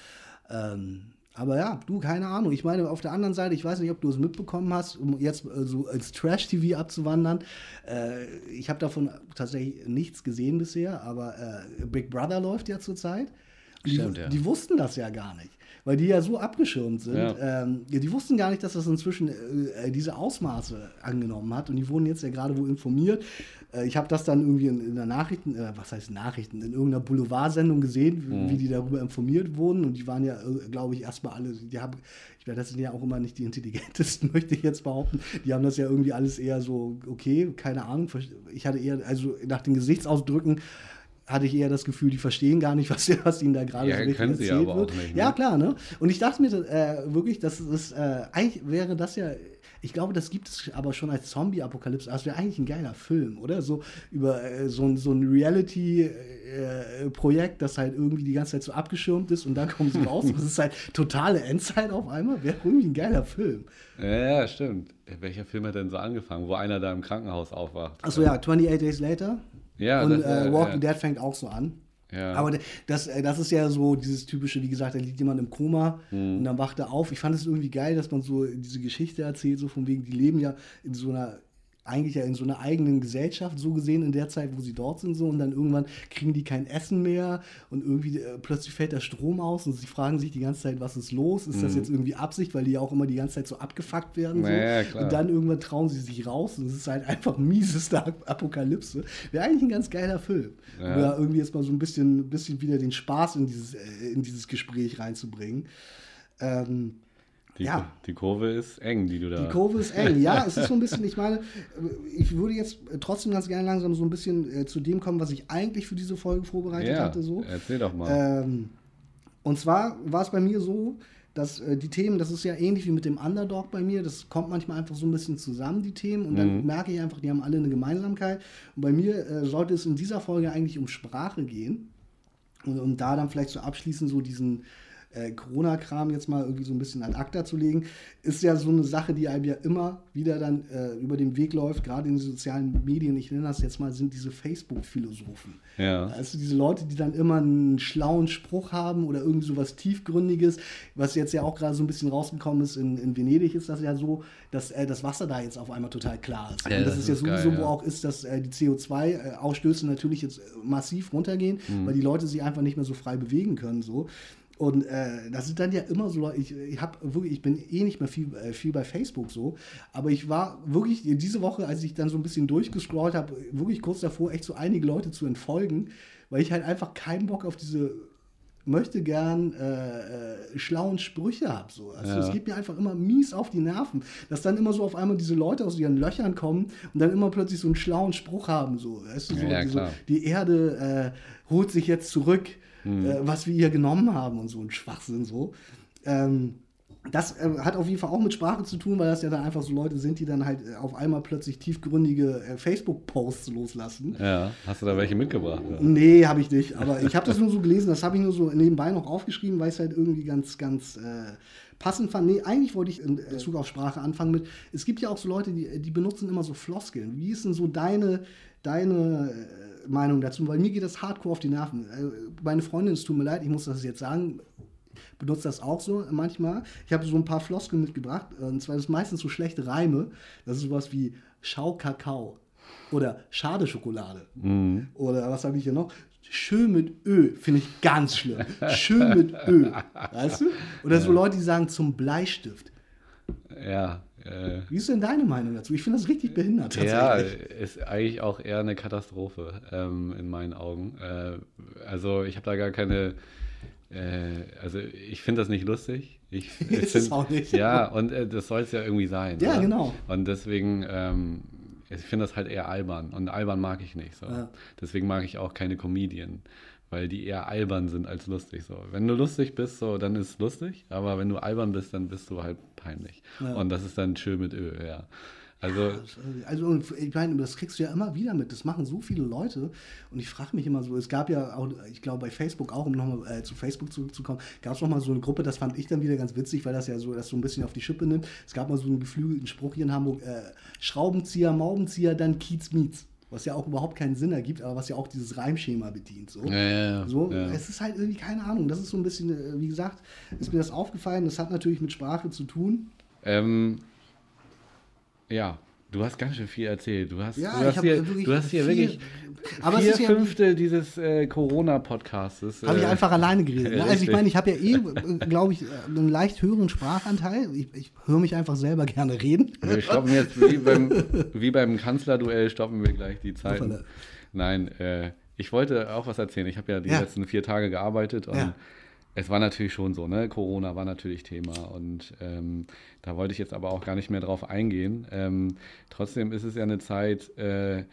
Ähm, aber ja, du, keine Ahnung. Ich meine, auf der anderen Seite, ich weiß nicht, ob du es mitbekommen hast, um jetzt äh, so als Trash-TV abzuwandern. Äh, ich habe davon tatsächlich nichts gesehen bisher, aber äh, Big Brother läuft ja zurzeit. Die, Stimmt, ja. die wussten das ja gar nicht weil die ja so abgeschirmt sind. Ja. Ähm, die wussten gar nicht, dass das inzwischen äh, äh, diese Ausmaße angenommen hat und die wurden jetzt ja gerade wo informiert. Äh, ich habe das dann irgendwie in, in der Nachrichten, äh, was heißt Nachrichten, in irgendeiner Boulevardsendung gesehen, mhm. wie die darüber informiert wurden und die waren ja, äh, glaube ich, erstmal alle, die haben, ich meine, das sind ja auch immer nicht die intelligentesten, möchte ich jetzt behaupten. Die haben das ja irgendwie alles eher so, okay, keine Ahnung, ich hatte eher, also nach den Gesichtsausdrücken, hatte ich eher das Gefühl, die verstehen gar nicht, was, was ihnen da gerade ja, so richtig erzählt aber wird. Auch nicht, ne? Ja, klar, ne? Und ich dachte mir äh, wirklich, das ist, äh, eigentlich wäre das ja, ich glaube, das gibt es aber schon als Zombie-Apokalypse. Das wäre eigentlich ein geiler Film, oder? So über äh, so, so ein Reality-Projekt, äh, das halt irgendwie die ganze Zeit so abgeschirmt ist und dann kommen sie raus. das ist halt totale Endzeit auf einmal. Wäre irgendwie ein geiler Film. Ja, ja, stimmt. Welcher Film hat denn so angefangen, wo einer da im Krankenhaus aufwacht? Achso, ja, 28 Days Later. Ja, und das, äh, Walking ja. Dead fängt auch so an. Ja. Aber das, äh, das ist ja so dieses typische, wie gesagt, da liegt jemand im Koma mhm. und dann wacht er auf. Ich fand es irgendwie geil, dass man so diese Geschichte erzählt, so von wegen, die leben ja in so einer eigentlich ja in so einer eigenen Gesellschaft so gesehen in der Zeit, wo sie dort sind so und dann irgendwann kriegen die kein Essen mehr und irgendwie äh, plötzlich fällt der Strom aus und sie fragen sich die ganze Zeit, was ist los? Ist mhm. das jetzt irgendwie Absicht, weil die ja auch immer die ganze Zeit so abgefuckt werden so. naja, und dann irgendwann trauen sie sich raus und es ist halt einfach mieseste Apokalypse. Wäre eigentlich ein ganz geiler Film, ja. um da irgendwie jetzt mal so ein bisschen, bisschen wieder den Spaß in dieses, äh, in dieses Gespräch reinzubringen. Ähm, die, ja. die Kurve ist eng, die du da. Die Kurve ist eng, ja. es ist so ein bisschen, ich meine, ich würde jetzt trotzdem ganz gerne langsam so ein bisschen äh, zu dem kommen, was ich eigentlich für diese Folge vorbereitet ja, hatte. So. Erzähl doch mal. Ähm, und zwar war es bei mir so, dass äh, die Themen, das ist ja ähnlich wie mit dem Underdog bei mir, das kommt manchmal einfach so ein bisschen zusammen, die Themen, und dann mhm. merke ich einfach, die haben alle eine Gemeinsamkeit. Und bei mir äh, sollte es in dieser Folge eigentlich um Sprache gehen. Und um da dann vielleicht so abschließend so diesen äh, Corona-Kram jetzt mal irgendwie so ein bisschen ad acta zu legen, ist ja so eine Sache, die einem ja immer wieder dann äh, über den Weg läuft, gerade in den sozialen Medien. Ich nenne das jetzt mal, sind diese Facebook-Philosophen. Ja. Also diese Leute, die dann immer einen schlauen Spruch haben oder irgendwie so was Tiefgründiges, was jetzt ja auch gerade so ein bisschen rausgekommen ist. In, in Venedig ist das ja so, dass äh, das Wasser da jetzt auf einmal total klar ist. Ja, Und das, das ist ja sowieso, geil, ja. wo auch ist, dass äh, die CO2-Ausstöße natürlich jetzt massiv runtergehen, mhm. weil die Leute sich einfach nicht mehr so frei bewegen können. So. Und äh, das sind dann ja immer so, ich, ich habe wirklich, ich bin eh nicht mehr viel, äh, viel bei Facebook so, aber ich war wirklich diese Woche, als ich dann so ein bisschen durchgescrollt habe, wirklich kurz davor, echt so einige Leute zu entfolgen, weil ich halt einfach keinen Bock auf diese möchte gern äh, äh, schlauen Sprüche habe. So. Also ja. es geht mir einfach immer mies auf die Nerven, dass dann immer so auf einmal diese Leute aus ihren Löchern kommen und dann immer plötzlich so einen schlauen Spruch haben. So. Weißt du, so, ja, diese, die Erde äh, holt sich jetzt zurück mhm. äh, was wir hier genommen haben und so ein Schwachsinn so. Ähm, das äh, hat auf jeden Fall auch mit Sprache zu tun, weil das ja dann einfach so Leute sind, die dann halt äh, auf einmal plötzlich tiefgründige äh, Facebook-Posts loslassen. Ja, hast du da welche mitgebracht? Oder? Nee, habe ich nicht. Aber ich habe das nur so gelesen, das habe ich nur so nebenbei noch aufgeschrieben, weil ich es halt irgendwie ganz, ganz äh, passend fand. Nee, eigentlich wollte ich in Bezug auf Sprache anfangen mit, es gibt ja auch so Leute, die, die benutzen immer so Floskeln. Wie ist denn so deine, deine Meinung dazu, weil mir geht das hardcore auf die Nerven. Äh, meine Freundin, es tut mir leid, ich muss das jetzt sagen, benutzt das auch so manchmal. Ich habe so ein paar Floskeln mitgebracht, und zwar ist meistens so schlechte Reime. Das ist sowas wie Schau Kakao. Oder schade Schokolade. Oder was habe ich hier noch? Schön mit Ö, finde ich ganz schlimm. Schön mit Ö. Weißt du? Oder so Leute, die sagen zum Bleistift. Ja, äh, Wie ist denn deine Meinung dazu? Ich finde das richtig behindert ja, ist eigentlich auch eher eine Katastrophe ähm, in meinen Augen. Äh, also ich habe da gar keine, äh, also ich finde das nicht lustig. Ich, ich Ist es find- auch nicht. Ja, und äh, das soll es ja irgendwie sein. Ja, oder? genau. Und deswegen, ähm, ich finde das halt eher albern. Und albern mag ich nicht so. Ja. Deswegen mag ich auch keine Comedian. Weil die eher albern sind als lustig. So. Wenn du lustig bist, so, dann ist es lustig. Aber wenn du albern bist, dann bist du halt peinlich. Ja. Und das ist dann schön mit Ö, ja. Also, Also und ich meine, das kriegst du ja immer wieder mit. Das machen so viele Leute. Und ich frage mich immer so, es gab ja auch, ich glaube bei Facebook auch, um nochmal äh, zu Facebook zurückzukommen, gab es nochmal so eine Gruppe, das fand ich dann wieder ganz witzig, weil das ja so, das so ein bisschen auf die Schippe nimmt. Es gab mal so einen geflügelten Spruch hier in Hamburg, äh, Schraubenzieher, Maubenzieher, dann Kiez Mietz. Was ja auch überhaupt keinen Sinn ergibt, aber was ja auch dieses Reimschema bedient. So. Ja, ja. So, es ist halt irgendwie keine Ahnung. Das ist so ein bisschen, äh, wie gesagt, ist mir das aufgefallen. Das hat natürlich mit Sprache zu tun. Ähm, ja, du hast ganz schön viel erzählt. Du hast, Ja, du hast, hier, wirklich du hast hier viel- wirklich Aber es vier ist ja- dieses äh, Corona-Podcastes. Habe ich äh, einfach alleine geredet. Ne? Also ich meine, ich habe ja eh, glaube ich, einen leicht höheren Sprachanteil. Ich, ich höre mich einfach selber gerne reden. Wir stoppen jetzt wie beim, wie beim Kanzlerduell, stoppen wir gleich die Zeiten. Hoppala. Nein, äh, ich wollte auch was erzählen. Ich habe ja die Ja. letzten vier Tage gearbeitet und Ja. Es war natürlich schon so, ne? Corona war natürlich Thema und ähm, da wollte ich jetzt aber auch gar nicht mehr drauf eingehen. Ähm, trotzdem ist es ja eine Zeit, äh,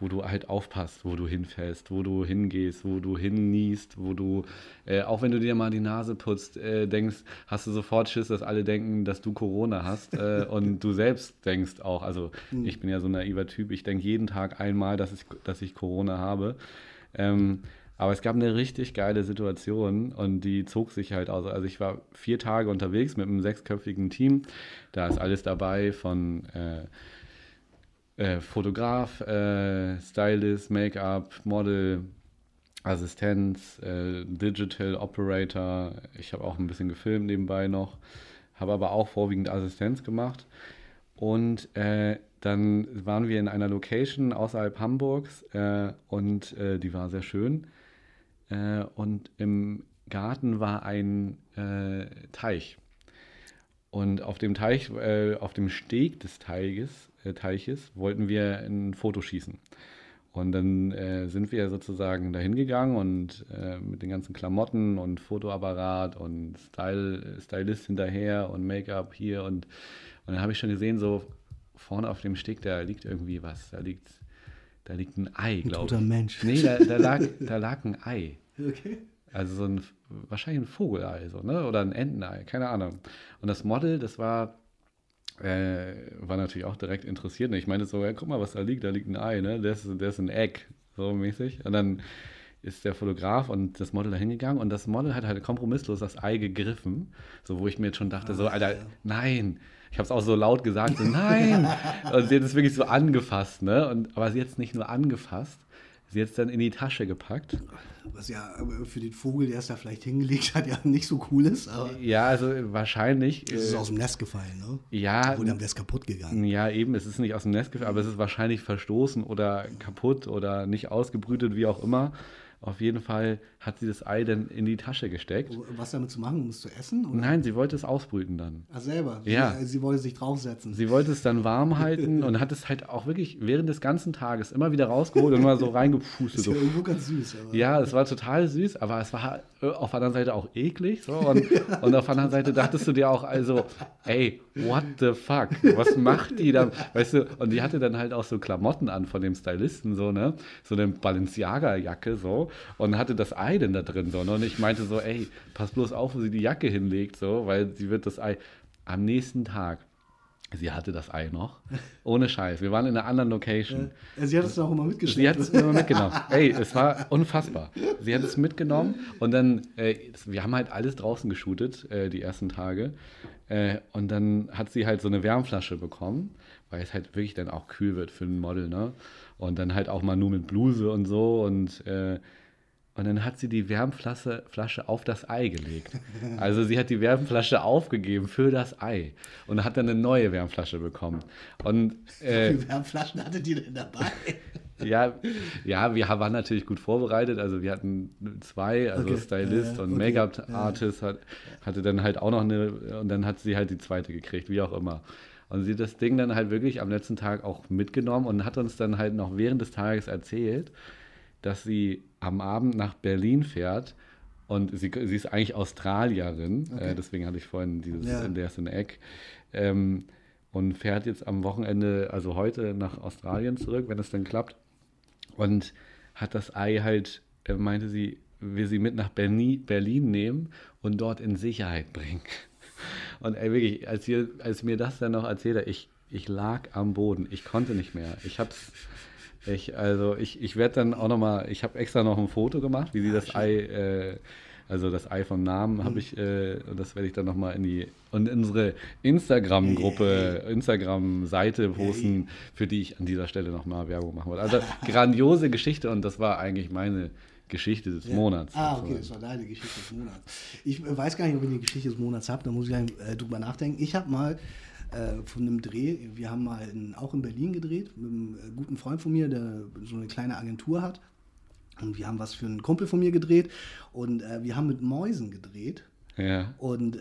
wo du halt aufpasst, wo du hinfällst, wo du hingehst, wo du hinniest, wo du, äh, auch wenn du dir mal die Nase putzt, äh, denkst, hast du sofort Schiss, dass alle denken, dass du Corona hast äh, und du selbst denkst auch, also ich bin ja so ein naiver Typ, ich denke jeden Tag einmal, dass ich, dass ich Corona habe. Ähm, aber es gab eine richtig geile Situation und die zog sich halt aus. Also ich war vier Tage unterwegs mit einem sechsköpfigen Team. Da ist alles dabei von äh, äh, Fotograf, äh, Stylist, Make-up, Model, Assistenz, äh, Digital Operator. Ich habe auch ein bisschen gefilmt nebenbei noch, habe aber auch vorwiegend Assistenz gemacht. Und äh, dann waren wir in einer Location außerhalb Hamburgs äh, und äh, die war sehr schön. Äh, und im Garten war ein äh, Teich. Und auf dem Teich, äh, auf dem Steg des Teiches, äh, Teiches wollten wir ein Foto schießen. Und dann äh, sind wir sozusagen dahin gegangen und äh, mit den ganzen Klamotten und Fotoapparat und Style, Stylist hinterher und Make-up hier und, und dann habe ich schon gesehen, so vorne auf dem Steg, da liegt irgendwie was. Da liegt, da liegt ein Ei, glaube ich. toter Mensch. Nee, da, da, lag, da lag ein Ei. Okay. Also so ein, wahrscheinlich ein Vogelei, so, ne? Oder ein Entenei, keine Ahnung. Und das Model, das war, äh, war natürlich auch direkt interessiert. Und ich meinte so, ja, guck mal, was da liegt, da liegt ein Ei, ne? Das, das ist ein Egg, so mäßig. Und dann ist der Fotograf und das Model da hingegangen und das Model hat halt kompromisslos das Ei gegriffen, so wo ich mir jetzt schon dachte, so, Alter, nein. Ich habe es auch so laut gesagt, so, nein. und sie hat es wirklich so angefasst, ne? Und, aber sie hat es nicht nur angefasst, sie hat es dann in die Tasche gepackt. Was ja äh, für den Vogel, der es da vielleicht hingelegt hat, ja nicht so cool ist, Ja, also wahrscheinlich. es ist äh, aus dem Nest gefallen, ne? ja, Oder der ist kaputt gegangen. ja, eben, es ist nicht aus dem Nest gefallen, aber es ist wahrscheinlich verstoßen oder kaputt oder nicht ausgebrütet, wie auch immer. Auf jeden Fall hat sie das Ei dann in die Tasche gesteckt. Was damit zu machen, um es zu essen? Oder? Nein, sie wollte es ausbrüten dann. Ah, selber. Ja. Sie, sie wollte sich draufsetzen. Sie wollte es dann warm halten und hat es halt auch wirklich während des ganzen Tages immer wieder rausgeholt und mal so reingepustet. ist ja So. irgendwo ganz süß. Aber Ja, es war total süß, aber es war äh, auf der anderen Seite auch eklig. So. Und, und auf der anderen Seite dachtest du dir auch, also, ey, what the fuck? Was macht die da? Weißt du, und die hatte dann halt auch so Klamotten an von dem Stylisten, so, ne? So eine Balenciaga-Jacke, so. Und hatte das Ei denn da drin, so. Ne? Und ich meinte so, ey, pass bloß auf, wo sie die Jacke hinlegt, so, weil sie wird das Ei am nächsten Tag. Sie hatte das Ei noch. Ohne Scheiß. Wir waren in einer anderen Location. Ja, sie hat es auch immer mitgeschleppt. Sie hat es immer mitgenommen. Ey, es war unfassbar. Sie hat es mitgenommen und dann, äh, wir haben halt alles draußen geshootet, äh, die ersten Tage. Äh, und dann hat sie halt so eine Wärmflasche bekommen, weil es halt wirklich dann auch kühl wird für ein Model, ne? Und dann halt auch mal nur mit Bluse und so und äh, Und dann hat sie die Wärmflasche Flasche auf das Ei gelegt. Also sie hat die Wärmflasche aufgegeben für das Ei und hat dann eine neue Wärmflasche bekommen. Und, äh, Wie viele Wärmflaschen hatte die denn dabei? ja, ja, wir waren natürlich gut vorbereitet. Also wir hatten zwei, also Okay, Stylist äh, und okay, Make-up-Artist hat, hatte dann halt auch noch eine und dann hat sie halt die zweite gekriegt, wie auch immer. Und sie hat das Ding dann halt wirklich am letzten Tag auch mitgenommen und hat uns dann halt noch während des Tages erzählt, dass sie am Abend nach Berlin fährt und sie, sie ist eigentlich Australierin, Okay. äh, deswegen hatte ich vorhin dieses Ja. in der ist in Eck. Ähm, und fährt jetzt am Wochenende, also heute nach Australien zurück, wenn es dann klappt. Und hat das Ei halt, äh, meinte sie, will sie mit nach Berni, Berlin nehmen und dort in Sicherheit bringen. Und ey, wirklich, als, ihr, als mir das dann noch erzählt hat, ich, ich lag am Boden, ich konnte nicht mehr. Ich hab's, ich, also ich, ich werde dann auch nochmal, ich habe extra noch ein Foto gemacht, wie sie das Ei, äh, also das Ei vom Namen habe ich, äh, und das werde ich dann nochmal in die, und in unsere Instagram-Gruppe, Instagram-Seite posten, für die ich an dieser Stelle nochmal Werbung machen wollte. Also grandiose Geschichte und das war eigentlich meine Geschichte des Monats. Ah, okay, das war deine Geschichte des Monats. Ich äh, weiß gar nicht, ob ihr die Geschichte des Monats habt, da muss ich äh, drüber nachdenken. Ich habe mal äh, von einem Dreh, wir haben mal in, auch in Berlin gedreht, mit einem äh, guten Freund von mir, der so eine kleine Agentur hat. Und wir haben was für einen Kumpel von mir gedreht und äh, wir haben mit Mäusen gedreht. Ja. Und äh,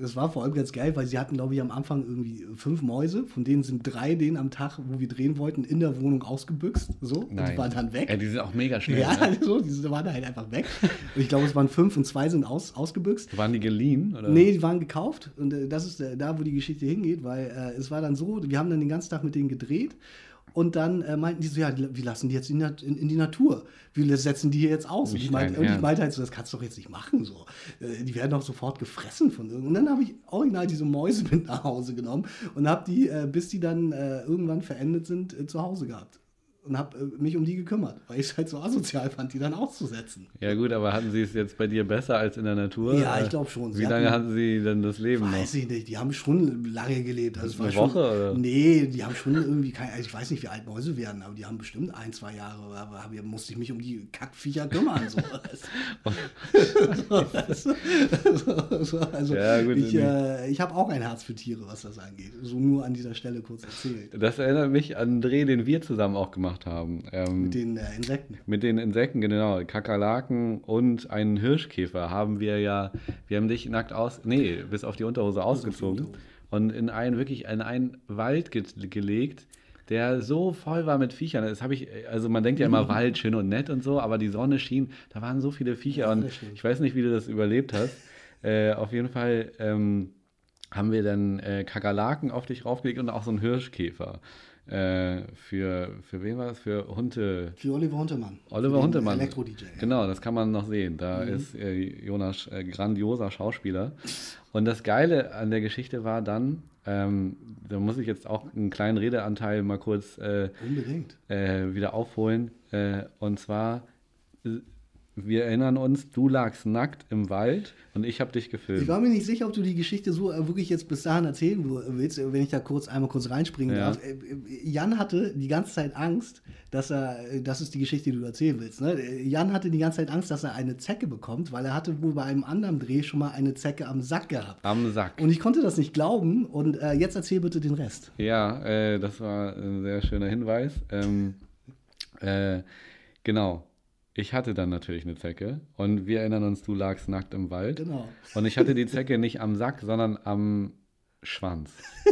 das war vor allem ganz geil, weil sie hatten, glaube ich, am Anfang irgendwie fünf Mäuse, von denen sind drei denen am Tag, wo wir drehen wollten, in der Wohnung ausgebüxt. So, und die waren dann weg. Ja, die sind auch mega schnell. Ja, Ne? so, die waren halt einfach weg. Und ich glaube, es waren fünf und zwei sind aus, ausgebüxt. Waren die geliehen? Oder? Nee, die waren gekauft und äh, das ist äh, da, wo die Geschichte hingeht, weil äh, es war dann so, wir haben dann den ganzen Tag mit denen gedreht und dann äh, meinten die so, ja, wir lassen die jetzt in, in, in die Natur. Wir setzen die hier jetzt aus. Und ich, meinte, und ich meinte halt so, das kannst du doch jetzt nicht machen. So. Äh, die werden doch sofort gefressen von irgend. Und dann habe ich original diese Mäuse mit nach Hause genommen und habe die, äh, bis die dann äh, irgendwann verendet sind, äh, zu Hause gehabt. Und habe äh, mich um die gekümmert, weil ich es halt so asozial fand, die dann auszusetzen. Ja gut, aber hatten sie es jetzt bei dir besser als in der Natur? Ja, ich Äh, glaub schon. Wie Sie lange hatten- hatten sie denn das Leben noch? Weiß ich nicht, die haben schon lange gelebt. Also es war Eine schon, Woche, oder? Nee, die haben schon irgendwie, kein, also ich weiß nicht, wie alt Mäuse werden, aber die haben bestimmt ein, zwei Jahre, aber hab, musste ich mich um die Kackviecher kümmern. So. so, so, so, also Ja, gut, ich, äh, ich habe auch ein Herz für Tiere, was das angeht. So nur an dieser Stelle kurz erzählt. Das erinnert mich an einen Dreh, den wir zusammen auch gemacht haben. Ähm, Mit den äh, Insekten. Mit den Insekten, genau. Kakerlaken und einen Hirschkäfer haben wir ja, wir haben dich nackt aus, nee, bis auf die Unterhose ausgezogen Unterhose. und in einen, wirklich in einen Wald ge gelegt, der so voll war mit Viechern. Das habe ich, also man denkt ja immer Wald schön und nett und so, aber die Sonne schien, da waren so viele Viecher und stimmt. ich weiß nicht, wie du das überlebt hast. Äh, auf jeden Fall ähm, haben wir dann äh, Kakerlaken auf dich raufgelegt und auch so einen Hirschkäfer. Äh, für, für wen war das? Für Hunde. Für Oliver Huntemann. Oliver Für Huntemann. Elektro-DJ. Genau, das kann man noch sehen. Da ist äh, Jonas äh, grandioser Schauspieler. Und das Geile an der Geschichte war dann, ähm, da muss ich jetzt auch einen kleinen Redeanteil mal kurz äh, Unbedingt. äh, wieder aufholen. Und zwar, wir erinnern uns, du lagst nackt im Wald und ich habe dich Ich gefilmt. war mir nicht sicher, ob du die Geschichte so äh, wirklich jetzt bis dahin erzählen wo- willst, äh, wenn ich da kurz einmal kurz reinspringen Ja. darf. Äh, äh, Jan hatte die ganze Zeit Angst, dass er, äh, das ist die Geschichte, die du erzählen willst. Ne? Äh, Jan hatte die ganze Zeit Angst, dass er eine Zecke bekommt, weil er hatte wohl bei einem anderen Dreh schon mal eine Zecke am Sack gehabt. Am Sack. Und ich konnte das nicht glauben und äh, jetzt erzähl bitte den Rest. Ja, äh, das war ein sehr schöner Hinweis. Ähm, äh, genau. Ich hatte dann natürlich eine Zecke und wir erinnern uns, du lagst nackt im Wald. Genau. Und ich hatte die Zecke nicht am Sack, sondern am Schwanz.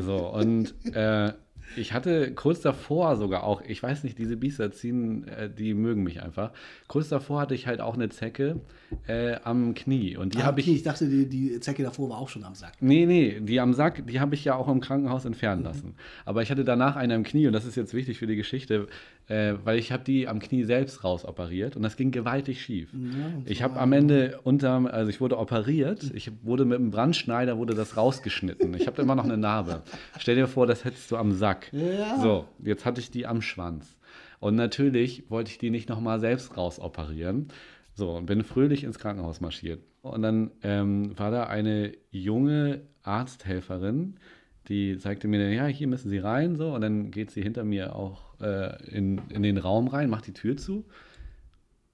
So, und äh, ich hatte kurz davor sogar auch, ich weiß nicht, diese Biester ziehen, äh, die mögen mich einfach. Kurz davor hatte ich halt auch eine Zecke äh, am Knie. Und die Ah, habe okay, ich. ich dachte, die, die Zecke davor war auch schon am Sack. Nee, nee, die am Sack, die habe ich ja auch im Krankenhaus entfernen lassen. Aber ich hatte danach eine am Knie und das ist jetzt wichtig für die Geschichte, äh, weil ich habe die am Knie selbst rausoperiert und das ging gewaltig schief. Ja, ich habe am Ende unter, also ich wurde operiert, ich wurde mit einem Brandschneider wurde das rausgeschnitten. Ich habe immer noch eine Narbe. Stell dir vor, das hättest du am Sack. Ja. So, jetzt hatte ich die am Schwanz. Und natürlich wollte ich die nicht nochmal selbst rausoperieren. So, und bin fröhlich ins Krankenhaus marschiert. Und dann ähm, war da eine junge Arzthelferin, die zeigte mir dann, ja, hier müssen Sie rein, so. Und dann geht sie hinter mir auch äh, in, in den Raum rein, macht die Tür zu.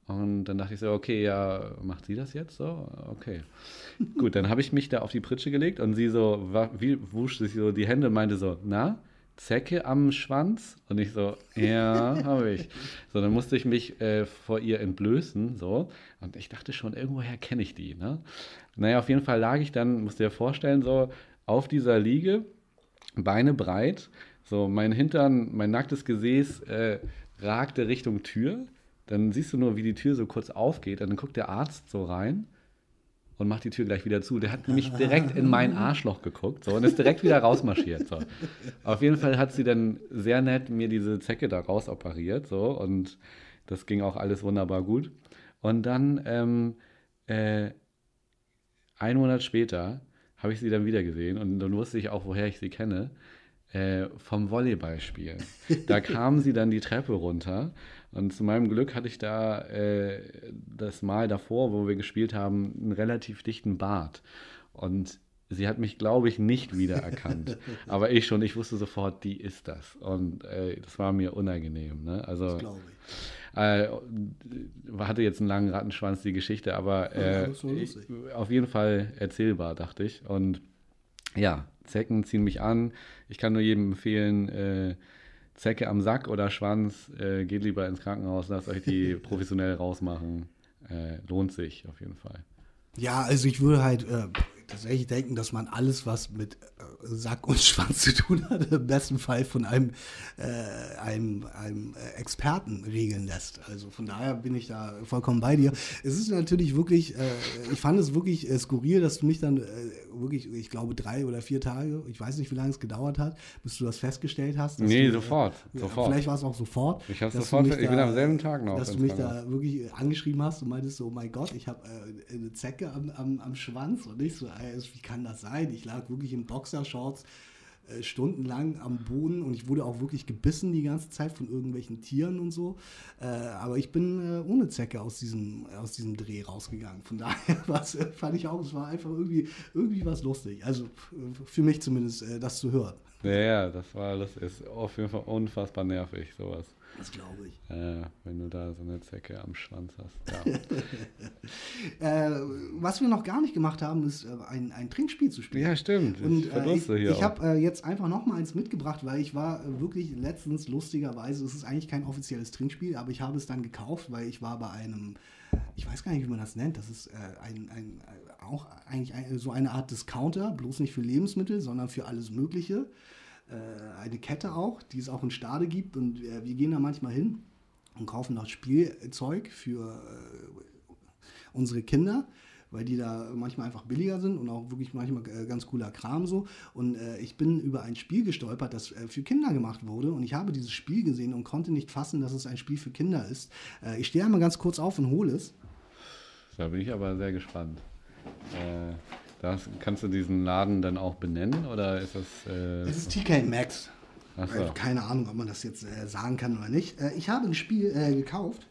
Und dann dachte ich so, okay, ja, macht sie das jetzt so? Okay. Gut, dann habe ich mich da auf die Pritsche gelegt und sie so, wie wusch sich so die Hände und meinte so, na, Zecke am Schwanz? Und ich so, ja, habe ich. So, dann musste ich mich äh, vor ihr entblößen, so. Und ich dachte schon, irgendwoher kenne ich die, ne? Naja, auf jeden Fall lag ich dann, musst dir vorstellen, so auf dieser Liege, Beine breit, so mein Hintern, mein nacktes Gesäß äh, ragte Richtung Tür. Dann siehst du nur, wie die Tür so kurz aufgeht. Und dann guckt der Arzt so rein und macht die Tür gleich wieder zu. Der hat nämlich direkt in mein Arschloch geguckt so, und ist direkt wieder rausmarschiert. So. Auf jeden Fall hat sie dann sehr nett mir diese Zecke da rausoperiert. So, und das ging auch alles wunderbar gut. Und dann, ähm, äh, einen Monat später, habe ich sie dann wieder gesehen und dann wusste ich auch, woher ich sie kenne. Äh, vom Volleyballspielen. Da kam sie dann die Treppe runter und zu meinem Glück hatte ich da äh, das Mal davor, wo wir gespielt haben, einen relativ dichten Bart. Und sie hat mich, glaube ich, nicht wiedererkannt. Aber ich schon, ich wusste sofort, die ist das. Und äh, das war mir unangenehm. Ne? Also, das glaube ich. Äh, hatte jetzt einen langen Rattenschwanz, die Geschichte, aber ja, ich, auf jeden Fall erzählbar, dachte ich. Und ja, Zecken ziehen mich an. Ich kann nur jedem empfehlen, äh, Zecke am Sack oder Schwanz, äh, geht lieber ins Krankenhaus, lasst euch die professionell rausmachen. Äh, lohnt sich auf jeden Fall. Ja, also ich würde halt äh, tatsächlich denken, dass man alles, was mit äh, Sack und Schwanz zu tun hat, im besten Fall von einem, äh, einem, einem äh, Experten regeln lässt. Also von daher bin ich da vollkommen bei dir. Es ist natürlich wirklich, äh, ich fand es wirklich äh, skurril, dass du mich dann äh, wirklich, ich glaube, drei oder vier Tage, ich weiß nicht, wie lange es gedauert hat, bis du das festgestellt hast. Nee, du, sofort, sofort. Vielleicht war es auch sofort. Ich habe sofort, ich bin am selben Tag noch. Dass du mich da wirklich angeschrieben hast und meintest so, oh mein Gott, ich habe eine Zecke am, am, am Schwanz und ich so, wie kann das sein? Ich lag wirklich im Boxershorts äh, stundenlang am Boden und ich wurde auch wirklich gebissen die ganze Zeit von irgendwelchen Tieren und so. Äh, aber ich bin äh, ohne Zecke aus diesem, aus diesem Dreh rausgegangen. Von daher was, fand ich auch, es war einfach irgendwie, irgendwie was lustig. Also für mich zumindest, äh, das zu hören. Ja, das war, das ist auf jeden Fall unfassbar nervig, sowas. Das glaube ich. Äh, wenn du da so eine Zecke am Schwanz hast. Ja. äh, was wir noch gar nicht gemacht haben, ist äh, ein, ein Trinkspiel zu spielen. Ja, stimmt. Und äh, ich, ich habe äh, jetzt einfach noch mal eins mitgebracht, weil ich war äh, wirklich letztens lustigerweise, es ist eigentlich kein offizielles Trinkspiel, aber ich habe es dann gekauft, weil ich war bei einem, ich weiß gar nicht, wie man das nennt, das ist ein, ein, auch eigentlich ein, so eine Art Discounter, bloß nicht für Lebensmittel, sondern für alles Mögliche. Äh, eine Kette auch, die es auch in Stade gibt. Und äh, wir gehen da manchmal hin und kaufen das Spielzeug für äh, unsere Kinder weil die da manchmal einfach billiger sind und auch wirklich manchmal ganz cooler Kram so. Und äh, ich bin über ein Spiel gestolpert, das äh, für Kinder gemacht wurde und ich habe dieses Spiel gesehen und konnte nicht fassen, dass es ein Spiel für Kinder ist. Äh, ich stehe einmal ganz kurz auf und hole es. Da bin ich aber sehr gespannt. Das, kannst du diesen Laden dann auch benennen oder ist das? Äh es ist TK Maxx. So. Keine Ahnung, ob man das jetzt äh, sagen kann oder nicht. Äh, ich habe ein Spiel äh, gekauft.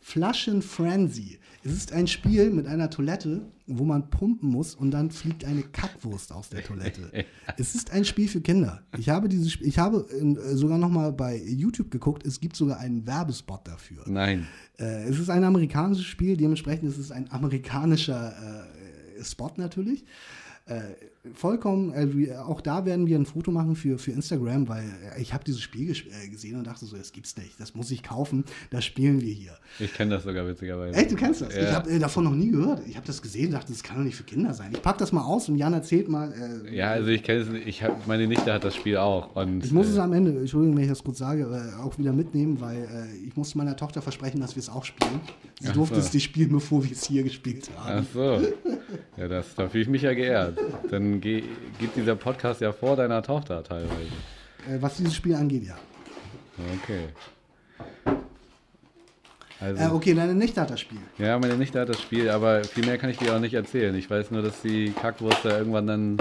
Flaschen Frenzy. Es ist ein Spiel mit einer Toilette, wo man pumpen muss und dann fliegt eine Kackwurst aus der Toilette. es ist ein Spiel für Kinder. Ich habe dieses Spiel, ich habe äh, sogar noch mal bei YouTube geguckt. Es gibt sogar einen Werbespot dafür. Nein. Äh, es ist ein amerikanisches Spiel, dementsprechend ist es ein amerikanischer Spot natürlich. Äh, vollkommen, äh, auch da werden wir ein Foto machen für, für Instagram, weil äh, ich habe dieses Spiel äh, gesehen und dachte so, das gibt's nicht, das muss ich kaufen, das spielen wir hier. Ich kenne das sogar witzigerweise. Echt, du kennst das? Ja. Ich habe äh, davon noch nie gehört. Ich habe das gesehen und dachte, das kann doch nicht für Kinder sein. Ich packe das mal aus und Jan erzählt mal. Äh, ja, also ich kenne es nicht, ich hab, meine Nichte hat das Spiel auch. Und, ich muss es am Ende, Entschuldigung, wenn ich das kurz sage, auch wieder mitnehmen, weil ich musste meiner Tochter versprechen, dass wir es auch spielen. Sie Ach durfte so. es nicht spielen, bevor wir es hier gespielt haben. Ach so. Ja, das, da fühle ich mich ja geehrt. Dann geht dieser Podcast ja vor deiner Tochter teilweise. Äh, was dieses Spiel angeht, ja. Okay. Also, äh, okay, deine Nichte hat das Spiel. Ja, meine Nichte hat das Spiel, aber viel mehr kann ich dir auch nicht erzählen. Ich weiß nur, dass die Kackwurst da irgendwann dann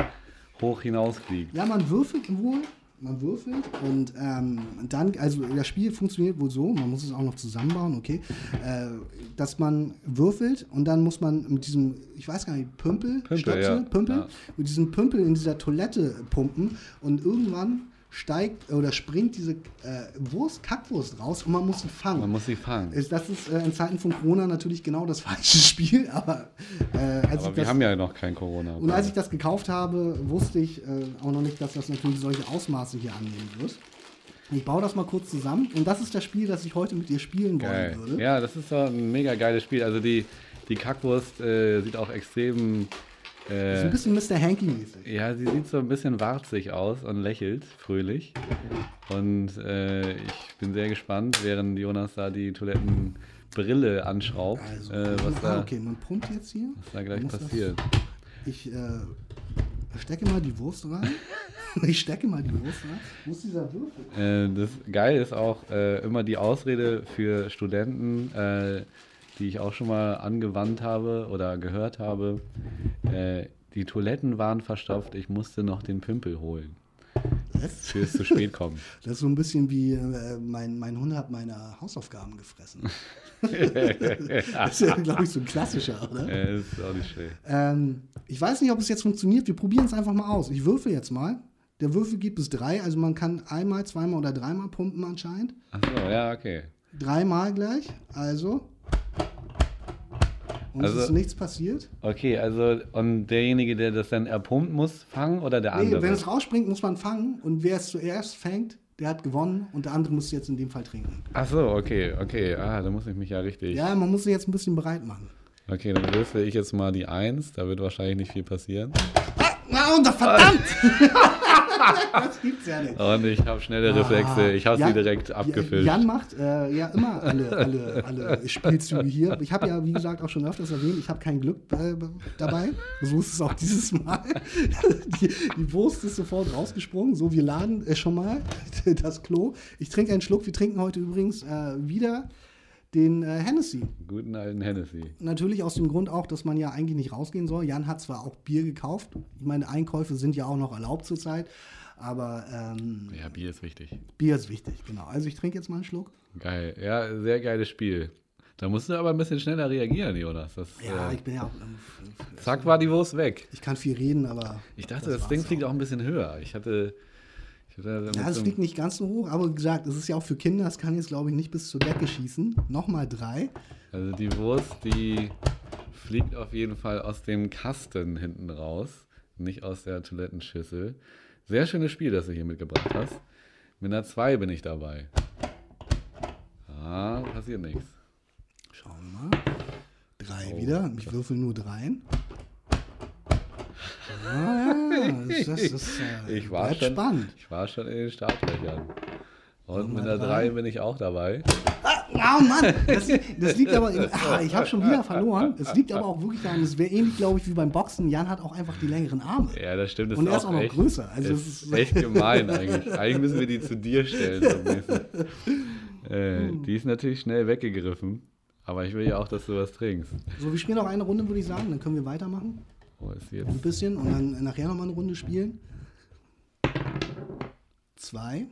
hoch hinausfliegt. Ja, man würfelt wohl man würfelt und ähm, dann, also das Spiel funktioniert wohl so, man muss es auch noch zusammenbauen, okay, äh, dass man würfelt und dann muss man mit diesem, ich weiß gar nicht, Pümpel, Pümpel, Stöpsel, ja. Pümpel, ja. mit diesem Pümpel in dieser Toilette pumpen und irgendwann steigt oder springt diese äh, Wurst, Kackwurst raus und man muss sie fangen. Man muss sie fangen. Ist- Das ist äh, in Zeiten von Corona natürlich genau das falsche Spiel, aber, äh, Aber wir das, haben ja noch kein Corona. und als ich das gekauft habe, wusste ich äh, auch noch nicht, dass das natürlich solche Ausmaße hier annehmen wird. Ich baue das mal kurz zusammen und das ist das Spiel, das ich heute mit dir spielen Geil. wollen würde. Ja, das ist ein mega geiles Spiel. Also die, die Kackwurst äh, sieht auch extrem. Das ist ein Äh, bisschen Mr. Hanky-mäßig. ja, sie sieht so ein bisschen warzig aus und lächelt fröhlich. Und äh, ich bin sehr gespannt, während Jonas da die Toilettenbrille anschraubt, Also, äh, was, ah, da, okay, man pumpt jetzt hier. was da gleich muss das- passiert. Ich äh, stecke mal die Wurst rein. ich stecke mal die Wurst rein. Wo ist dieser Würfel? Äh, das geil ist auch äh, immer die Ausrede für Studenten, äh, die ich auch schon mal angewandt habe oder gehört habe. Äh, die Toiletten waren verstopft, ich musste noch den Pimpel holen. Was? Fürs zu spät kommen. Das ist so ein bisschen wie äh, mein, mein Hund hat meine Hausaufgaben gefressen. das ist ja, glaube ich, so ein klassischer, oder? äh, ist auch nicht schlecht. Ähm, ich weiß nicht, ob es jetzt funktioniert. Wir probieren es einfach mal aus. Ich würfel jetzt mal. Der Würfel geht bis drei. Also man kann einmal, zweimal oder dreimal pumpen anscheinend. Achso, ja, okay. Dreimal gleich. Also. Und es Also- ist nichts passiert. Okay, also und derjenige, der das dann erpumpt muss, fangen oder der Nee, andere? wenn es rausspringt, muss man fangen. Und wer es zuerst fängt, der hat gewonnen. Und der andere muss jetzt in dem Fall trinken. Achso, okay, okay. Ah, da muss ich mich ja richtig. Ja, man muss sich jetzt ein bisschen bereit machen. Okay, dann würfel ich jetzt mal die Eins. Da wird wahrscheinlich nicht viel passieren. Na, und verdammt! das gibt's ja nicht. Und ich habe schnelle Reflexe. Ich habe sie direkt abgefischt. Jan macht äh, ja immer alle, alle, alle Spielzüge hier. Ich habe ja, wie gesagt, auch schon öfters erwähnt, ich habe kein Glück äh, dabei. So ist es auch dieses Mal. Die, die Wurst ist sofort rausgesprungen. So, wir laden äh, schon mal das Klo. Ich trinke einen Schluck. Wir trinken heute übrigens äh, wieder den äh, Hennessy. Guten alten Hennessy. Natürlich aus dem Grund auch, dass man ja eigentlich nicht rausgehen soll. Jan hat zwar auch Bier gekauft. Ich meine, Einkäufe sind ja auch noch erlaubt zurzeit. Aber ähm, Ja, Bier ist wichtig. Bier ist wichtig, genau. Also ich trinke jetzt mal einen Schluck. Geil. Ja, sehr geiles Spiel. Da musst du aber ein bisschen schneller reagieren, Jonas. Das, Ja, äh, ich bin ja ähm, zack, war die Wurst weg. Ich kann viel reden, aber. Ich dachte, das, war's Ding fliegt auch ein bisschen höher. Ich hatte. Ja, es fliegt nicht ganz so hoch, aber wie gesagt, es ist ja auch für Kinder. Es kann jetzt, glaube ich, nicht bis zur Decke schießen. Nochmal drei. Also die Wurst, die fliegt auf jeden Fall aus dem Kasten hinten raus, nicht aus der Toilettenschüssel. Sehr schönes Spiel, das du hier mitgebracht hast. Mit einer 2 bin ich dabei. Ah, passiert nichts. Schauen wir mal. Drei wieder. Ich würfel nur dreien. Ah, ja, das, ist, äh, Ich war, schon, spannend. ich war schon in den Startlöchern. Und mit einer drei. 3 bin ich auch dabei. Oh Mann, das, das liegt aber. Ah, ich habe schon wieder verloren. Es liegt aber auch wirklich daran, es wäre ähnlich, glaube ich, wie beim Boxen. Jan hat auch einfach die längeren Arme. Ja, das stimmt. Das Und er ist auch noch echt, größer. Also ist ist- echt gemein eigentlich. Eigentlich müssen wir die zu dir stellen. So äh, Hm. die ist natürlich schnell weggegriffen. Aber ich will ja auch, dass du was trinkst. So, wir spielen noch eine Runde, würde ich sagen. Dann können wir weitermachen. Sie Ein bisschen und dann nachher nochmal eine Runde spielen. Zwei.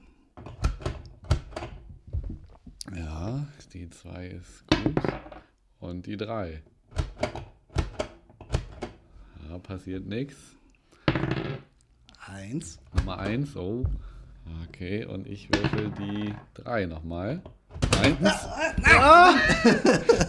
Ja, die 2 ist gut. Und die 3. Ja, passiert nichts. Eins. Nummer 1, oh. Okay, und ich würfel die 3 nochmal. Eins. Ah!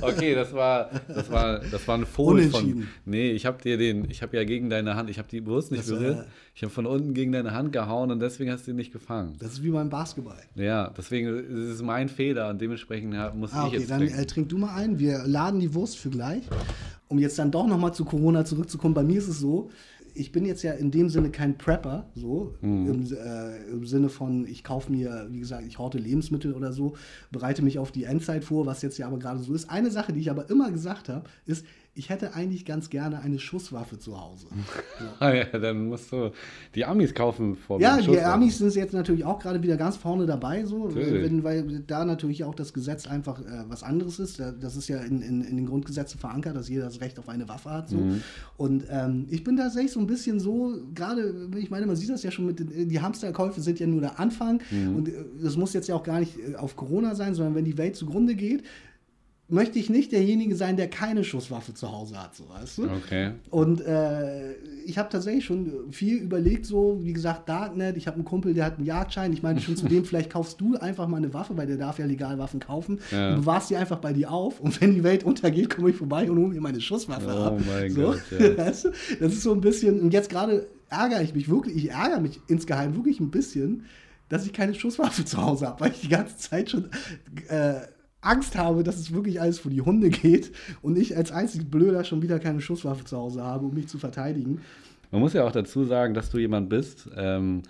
Okay, das war, das war, das war ein Fohl von. Nee, ich habe dir den, ich habe ja gegen deine Hand, ich habe die Wurst nicht Das, berührt. Ich habe von unten gegen deine Hand gehauen und deswegen hast du ihn nicht gefangen. Das ist wie beim Basketball. Ja, deswegen ist es mein Fehler und dementsprechend muss Ah, ich okay, jetzt dann trinken. äh, trink du mal ein. Wir laden die Wurst für gleich. Um jetzt dann doch nochmal zu Corona zurückzukommen, bei mir ist es so, ich bin jetzt ja in dem Sinne kein Prepper, so Mhm. im, äh, im Sinne von, ich kaufe mir, wie gesagt, ich horte Lebensmittel oder so, bereite mich auf die Endzeit vor, was jetzt ja aber gerade so ist. Eine Sache, die ich aber immer gesagt habe, ist, ich hätte eigentlich ganz gerne eine Schusswaffe zu Hause. So. Ah, ja, dann musst du die Amis kaufen vor Ja, die. Amis sind jetzt natürlich auch gerade wieder ganz vorne dabei, so, wenn, weil da natürlich auch das Gesetz einfach äh, was anderes ist. Da- Das ist ja in, in, in den Grundgesetzen verankert, dass jeder das Recht auf eine Waffe hat. So. Mhm. Und ähm, ich bin tatsächlich so ein bisschen so, gerade, ich meine, man sieht das ja schon mit den, die Hamsterkäufe sind ja nur der Anfang. Mhm. Und äh, das muss jetzt ja auch gar nicht äh, auf Corona sein, sondern wenn die Welt zugrunde geht, möchte ich nicht derjenige sein, der keine Schusswaffe zu Hause hat, so weißt du? Okay. Und äh, ich habe tatsächlich schon viel überlegt, so wie gesagt, Darknet, ich habe einen Kumpel, der hat einen Jagdschein. Ich meine schon zu dem, vielleicht kaufst du einfach mal eine Waffe, weil der darf ja legal Waffen kaufen. Ja. Du bewahrst die einfach bei dir auf und wenn die Welt untergeht, komme ich vorbei und hole mir meine Schusswaffe Oh ab. mein so. Gott, ja. weißt du? Das ist so ein bisschen, und jetzt gerade ärgere ich mich wirklich, ich ärgere mich insgeheim wirklich ein bisschen, dass ich keine Schusswaffe zu Hause habe, weil ich die ganze Zeit schon äh, Angst habe, dass es wirklich alles vor die Hunde geht und ich als einzig Blöder schon wieder keine Schusswaffe zu Hause habe, um mich zu verteidigen. Man muss ja auch dazu sagen, dass du jemand bist, ähm,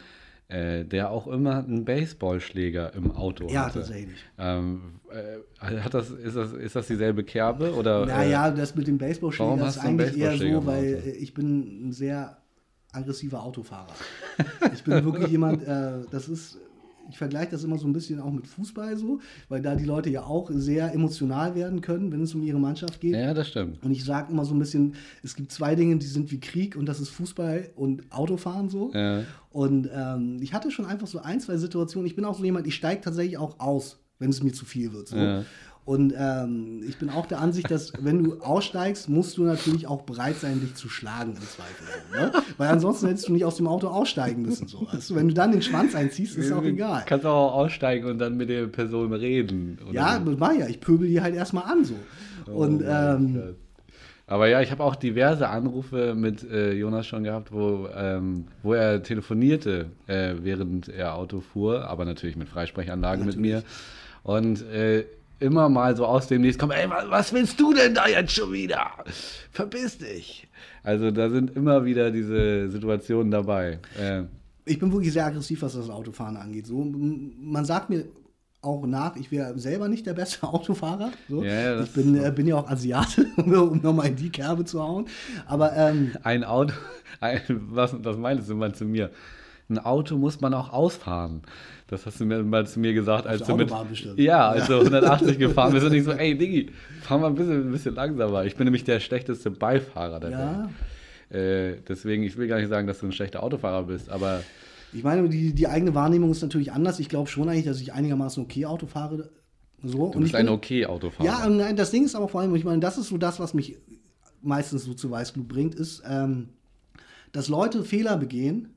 äh, der auch immer einen Baseballschläger im Auto Ja, hatte. tatsächlich. Ähm, äh, hat das, ist, das, ist das dieselbe Kerbe? Oder, Naja, das mit dem Baseballschläger ist eigentlich eher so, weil äh, ich bin ein sehr aggressiver Autofahrer. ich bin wirklich jemand, äh, das ist, ich vergleiche das immer so ein bisschen auch mit Fußball so, weil da die Leute ja auch sehr emotional werden können, wenn es um ihre Mannschaft geht. ja, das stimmt. Und ich sage immer so ein bisschen, es gibt zwei Dinge, die sind wie Krieg und das ist Fußball und Autofahren so. Ja. Und ähm, ich hatte schon einfach so ein, zwei Situationen. Ich bin auch so jemand, ich steige tatsächlich auch aus, wenn es mir zu viel wird. So. Ja. Und ähm, ich bin auch der Ansicht, dass wenn du aussteigst, musst du natürlich auch bereit sein, dich zu schlagen im Zweifel. So, ne? Weil ansonsten hättest du nicht aus dem Auto aussteigen müssen. So. Du, wenn du dann den Schwanz einziehst, ist auch egal. Kannst auch aussteigen und dann mit der Person reden. Ja, so. das war ja. Ich pöbel die halt erstmal an so. Oh ähm. Aber ja, ich habe auch diverse Anrufe mit äh, Jonas schon gehabt, wo, ähm, wo er telefonierte, äh, während er Auto fuhr, aber natürlich mit Freisprechanlage mit mir. Und äh, immer mal so aus dem Nichts kommt, ey, was, willst du denn da jetzt schon wieder? Verpiss dich. Also da sind immer wieder diese Situationen dabei. Äh, ich bin wirklich sehr aggressiv, was das Autofahren angeht. So, man sagt mir auch nach, ich wäre selber nicht der beste Autofahrer. So. Ja, ich bin, äh, bin ja auch Asiate, um nochmal in die Kerbe zu hauen. Aber ähm, ein Auto, ein, was, was meintest du mal zu mir? Ein Auto muss man auch ausfahren. Das hast du mir mal zu mir gesagt, als du mit, bestimmt. ja, als du 180 gefahren bist und ich so, ey Diggi, fahr mal ein bisschen, ein bisschen langsamer. Ich bin nämlich der schlechteste Beifahrer der Ja. Welt. Äh, deswegen, ich will gar nicht sagen, dass du ein schlechter Autofahrer bist, aber ich meine, die, die eigene Wahrnehmung ist natürlich anders. Ich glaube schon eigentlich, dass ich einigermaßen okay Auto fahre. So. du bist ich ein bin- okay Autofahrer. Ja, nein, das Ding ist aber vor allem, ich meine, das ist so das, was mich meistens so zu Weißglut bringt, ist, ähm, dass Leute Fehler begehen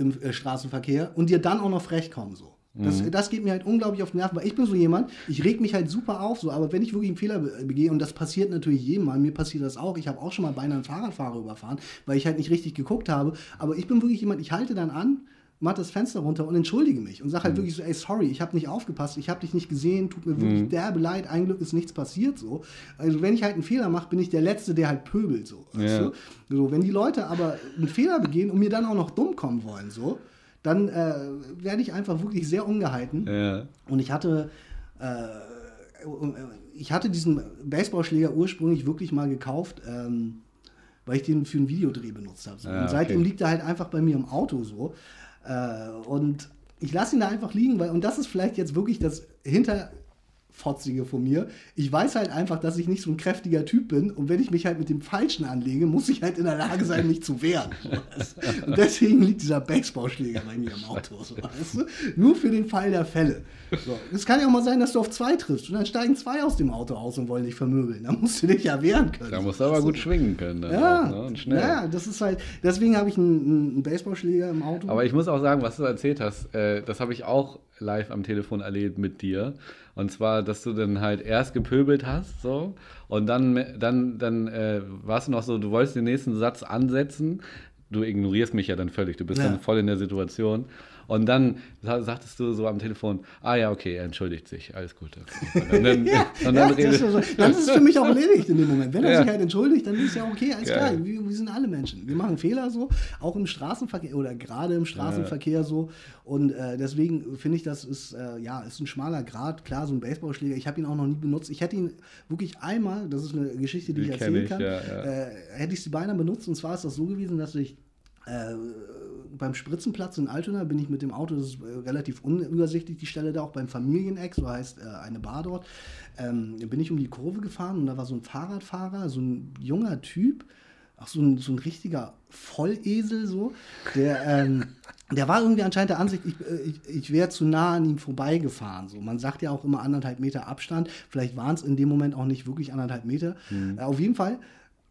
im äh, Straßenverkehr und dir dann auch noch frech kommen so. Das, das geht mir halt unglaublich auf den Nerven, weil ich bin so jemand, ich reg mich halt super auf, so, aber wenn ich wirklich einen Fehler be begehe, und das passiert natürlich jedem Mal, mir passiert das auch, ich habe auch schon mal beinahe einen Fahrradfahrer überfahren, weil ich halt nicht richtig geguckt habe, aber ich bin wirklich jemand, ich halte dann an, mach das Fenster runter und entschuldige mich und sag halt wirklich so, ey, sorry, ich habe nicht aufgepasst, ich habe dich nicht gesehen, tut mir wirklich derbe leid, ein Glück ist nichts passiert so. Also wenn ich halt einen Fehler mache, bin ich der Letzte, der halt pöbelt so. Ja. so wenn die Leute aber einen Fehler begehen und mir dann auch noch dumm kommen wollen so, dann äh, werde ich einfach wirklich sehr ungehalten. Ja. Und ich hatte, äh, ich hatte diesen Baseballschläger ursprünglich wirklich mal gekauft, ähm, weil ich den für einen Videodreh benutzt habe. So. Ah, und seitdem okay. liegt er halt einfach bei mir im Auto so. Äh, und ich lasse ihn da einfach liegen, weil, und das ist vielleicht jetzt wirklich das Hinterfotzige von mir. Ich weiß halt einfach, dass ich nicht so ein kräftiger Typ bin und wenn ich mich halt mit dem Falschen anlege, muss ich halt in der Lage sein, mich zu wehren. Und deswegen liegt dieser Baseballschläger bei mir im Auto. Weißt du? Nur für den Fall der Fälle. So. Es kann ja auch mal sein, dass du auf zwei triffst und dann steigen zwei aus dem Auto aus und wollen dich vermöbeln. Da musst du dich ja wehren können. Da musst du aber gut schwingen können. Ja, auch, ne? und schnell. ja, das ist halt, deswegen habe ich einen, einen Baseballschläger im Auto. Aber ich muss auch sagen, was du erzählt hast, äh, das habe ich auch live am Telefon erlebt mit dir. Und zwar, dass du dann halt erst gepöbelt hast, so, und dann, dann, dann äh, warst du noch so, du wolltest den nächsten Satz ansetzen. Du ignorierst mich ja dann völlig, du bist Ja. dann voll in der Situation. Und dann sa- sagtest du so am Telefon, ah ja, okay, er entschuldigt sich, alles gut. Und dann, ja, und ja dann das ist redet, so, dann ist es für mich auch erledigt in dem Moment. Wenn er sich halt entschuldigt, dann ist ja okay, alles klar. Wir, wir sind alle Menschen. Wir machen Fehler so, auch im Straßenverkehr oder gerade im Straßenverkehr so. Und äh, deswegen finde ich, das ist, äh, ja, ist ein schmaler Grad. Klar, so ein Baseballschläger, ich habe ihn auch noch nie benutzt. Ich hätte ihn wirklich einmal, das ist eine Geschichte, die, Die ich erzählen ich, kann. Äh, hätte ich sie beinahe benutzt. Und zwar ist das so gewesen, dass ich äh, beim Spritzenplatz in Altona bin ich mit dem Auto, das ist äh, relativ unübersichtlich, die Stelle da auch beim Familieneck, so heißt äh, eine Bar dort, ähm, bin ich um die Kurve gefahren und da war so ein Fahrradfahrer, so ein junger Typ, auch so ein, so ein richtiger Vollesel, so, der, ähm, der war irgendwie anscheinend der Ansicht, ich, äh, ich, ich wäre zu nah an ihm vorbeigefahren. So. Man sagt ja auch immer anderthalb Meter Abstand. Vielleicht waren es in dem Moment auch nicht wirklich anderthalb Meter. Mhm. Äh, auf jeden Fall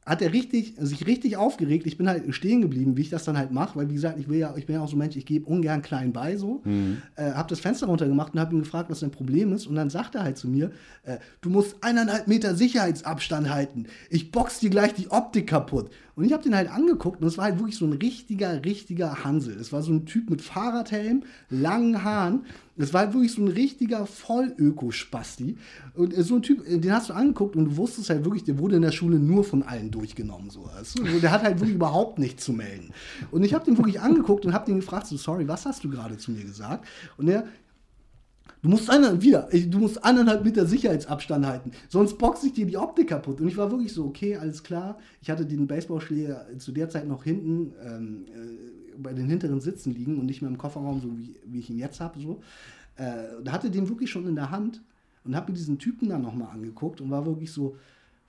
hat er richtig, sich richtig aufgeregt. Ich bin halt stehen geblieben, wie ich das dann halt mache, weil wie gesagt, ich will ja, ich bin ja auch so ein Mensch, ich gebe ungern klein bei so. Mhm. Äh, hab das Fenster runtergemacht und habe ihn gefragt, was sein Problem ist. Und dann sagt er halt zu mir, äh, du musst eineinhalb Meter Sicherheitsabstand halten. Ich box dir gleich die Optik kaputt. Und ich habe den halt angeguckt und es war halt wirklich so ein richtiger, richtiger Hansel. Es war so ein Typ mit Fahrradhelm, langen Haaren. Es war halt wirklich so ein richtiger Vollöko-Spasti. Und so ein Typ, den hast du angeguckt und du wusstest halt wirklich, der wurde in der Schule nur von allen durchgenommen. So. Also, der hat halt wirklich überhaupt nichts zu melden. Und ich habe den wirklich angeguckt und habe den gefragt, so, sorry, was hast du gerade zu mir gesagt? Und er, Du musst einer, wieder, du musst eineinhalb Meter Sicherheitsabstand halten, sonst boxe ich dir die Optik kaputt. Und ich war wirklich so, okay, alles klar. Ich hatte den Baseballschläger zu der Zeit noch hinten ähm, äh, bei den hinteren Sitzen liegen und nicht mehr im Kofferraum, so wie, wie ich ihn jetzt habe. So. Äh, hatte den wirklich schon in der Hand und habe mir diesen Typen dann nochmal angeguckt und war wirklich so,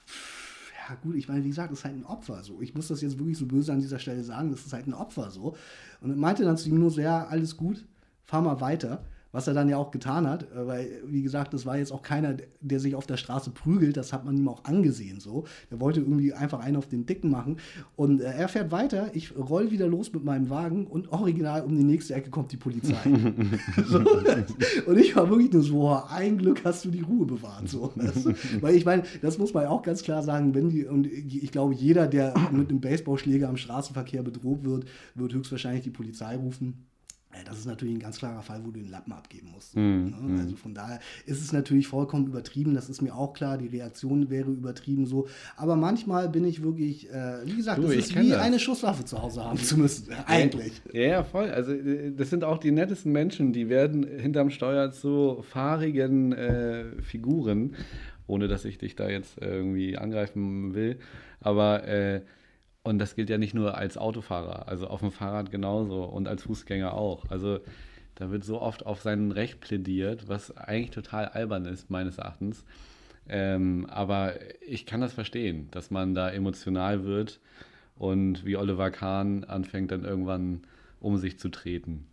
pff, ja gut, ich meine, wie gesagt, das ist halt ein Opfer so. Ich muss das jetzt wirklich so böse an dieser Stelle sagen, das ist halt ein Opfer so. Und meinte dann zu ihm nur so, ja, alles gut, fahr mal weiter was er dann ja auch getan hat, äh, weil, wie gesagt, das war jetzt auch keiner, der sich auf der Straße prügelt, das hat man ihm auch angesehen so. Der wollte irgendwie einfach einen auf den Dicken machen und äh, er fährt weiter, ich roll wieder los mit meinem Wagen und original um die nächste Ecke kommt die Polizei. so, und ich war wirklich nur so, boah, ein Glück hast du die Ruhe bewahrt. So. Weil ich meine, das muss man auch ganz klar sagen, wenn die, und ich glaube, jeder, der mit einem Baseballschläger am Straßenverkehr bedroht wird, wird höchstwahrscheinlich die Polizei rufen. Das ist natürlich ein ganz klarer Fall, wo du den Lappen abgeben musst. Mhm. Ne? Also von daher ist es natürlich vollkommen übertrieben. Das ist mir auch klar. Die Reaktion wäre übertrieben so. Aber manchmal bin ich wirklich, äh, wie gesagt, es ist wie das. eine Schusswaffe zu Hause haben zu müssen. Eigentlich. Ja, ja, voll. Also äh, das sind auch die nettesten Menschen. Die werden hinterm Steuer zu fahrigen äh, Figuren. Ohne dass ich dich da jetzt irgendwie angreifen will. Aber äh, und das gilt ja nicht nur als Autofahrer, also auf dem Fahrrad genauso und als Fußgänger auch. Also da wird so oft auf sein Recht plädiert, was eigentlich total albern ist, meines Erachtens. Ähm, aber ich kann das verstehen, dass man da emotional wird und wie Oliver Kahn anfängt dann irgendwann um sich zu treten.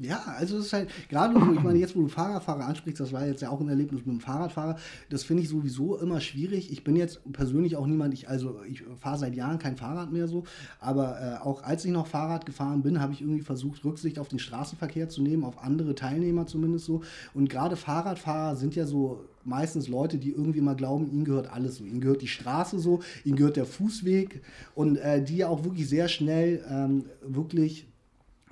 Ja, also es ist halt, gerade wo, ich meine, jetzt wo du Fahrradfahrer ansprichst, das war jetzt ja auch ein Erlebnis mit dem Fahrradfahrer, das finde ich sowieso immer schwierig. Ich bin jetzt persönlich auch niemand, ich, also ich fahre seit Jahren kein Fahrrad mehr so, aber äh, auch als ich noch Fahrrad gefahren bin, habe ich irgendwie versucht, Rücksicht auf den Straßenverkehr zu nehmen, auf andere Teilnehmer zumindest so. Und gerade Fahrradfahrer sind ja so meistens Leute, die irgendwie mal glauben, ihnen gehört alles so. Ihnen gehört die Straße so, ihnen gehört der Fußweg und äh, die ja auch wirklich sehr schnell ähm, wirklich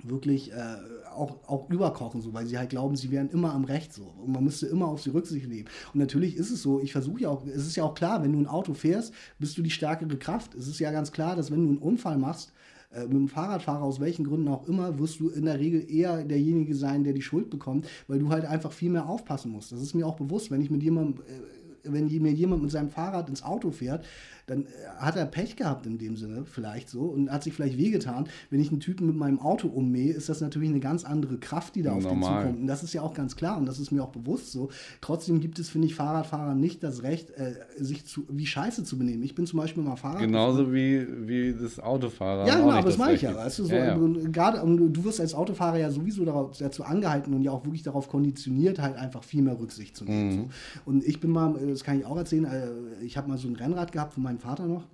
wirklich äh, auch, auch überkochen, so, weil sie halt glauben, sie wären immer am Recht so. Und man müsste immer auf sie Rücksicht nehmen. Und natürlich ist es so, ich versuche ja auch, es ist ja auch klar, wenn du ein Auto fährst, bist du die stärkere Kraft. Es ist ja ganz klar, dass wenn du einen Unfall machst, äh, mit dem Fahrradfahrer, aus welchen Gründen auch immer, wirst du in der Regel eher derjenige sein, der die Schuld bekommt, weil du halt einfach viel mehr aufpassen musst. Das ist mir auch bewusst, wenn ich mit jemandem, äh, wenn mir jemand mit seinem Fahrrad ins Auto fährt, dann äh, hat er Pech gehabt in dem Sinne, vielleicht so, und hat sich vielleicht wehgetan. Wenn ich einen Typen mit meinem Auto ummähe, ist das natürlich eine ganz andere Kraft, die da ja, auf den zukommt. Und das ist ja auch ganz klar und das ist mir auch bewusst so. Trotzdem gibt es, finde ich, Fahrradfahrern nicht das Recht, äh, sich zu, wie Scheiße zu benehmen. Ich bin zum Beispiel mal Fahrrad. Genauso wie, wie das Autofahrer. Ja, genau, aber das meine ich ja. Weißt du, so, ja, ja. Gerade, du wirst als Autofahrer ja sowieso darauf, dazu angehalten und ja auch wirklich darauf konditioniert, halt einfach viel mehr Rücksicht zu nehmen. Mhm. So. Und ich bin mal, das kann ich auch erzählen, äh, ich habe mal so ein Rennrad gehabt von meinem Vater noch.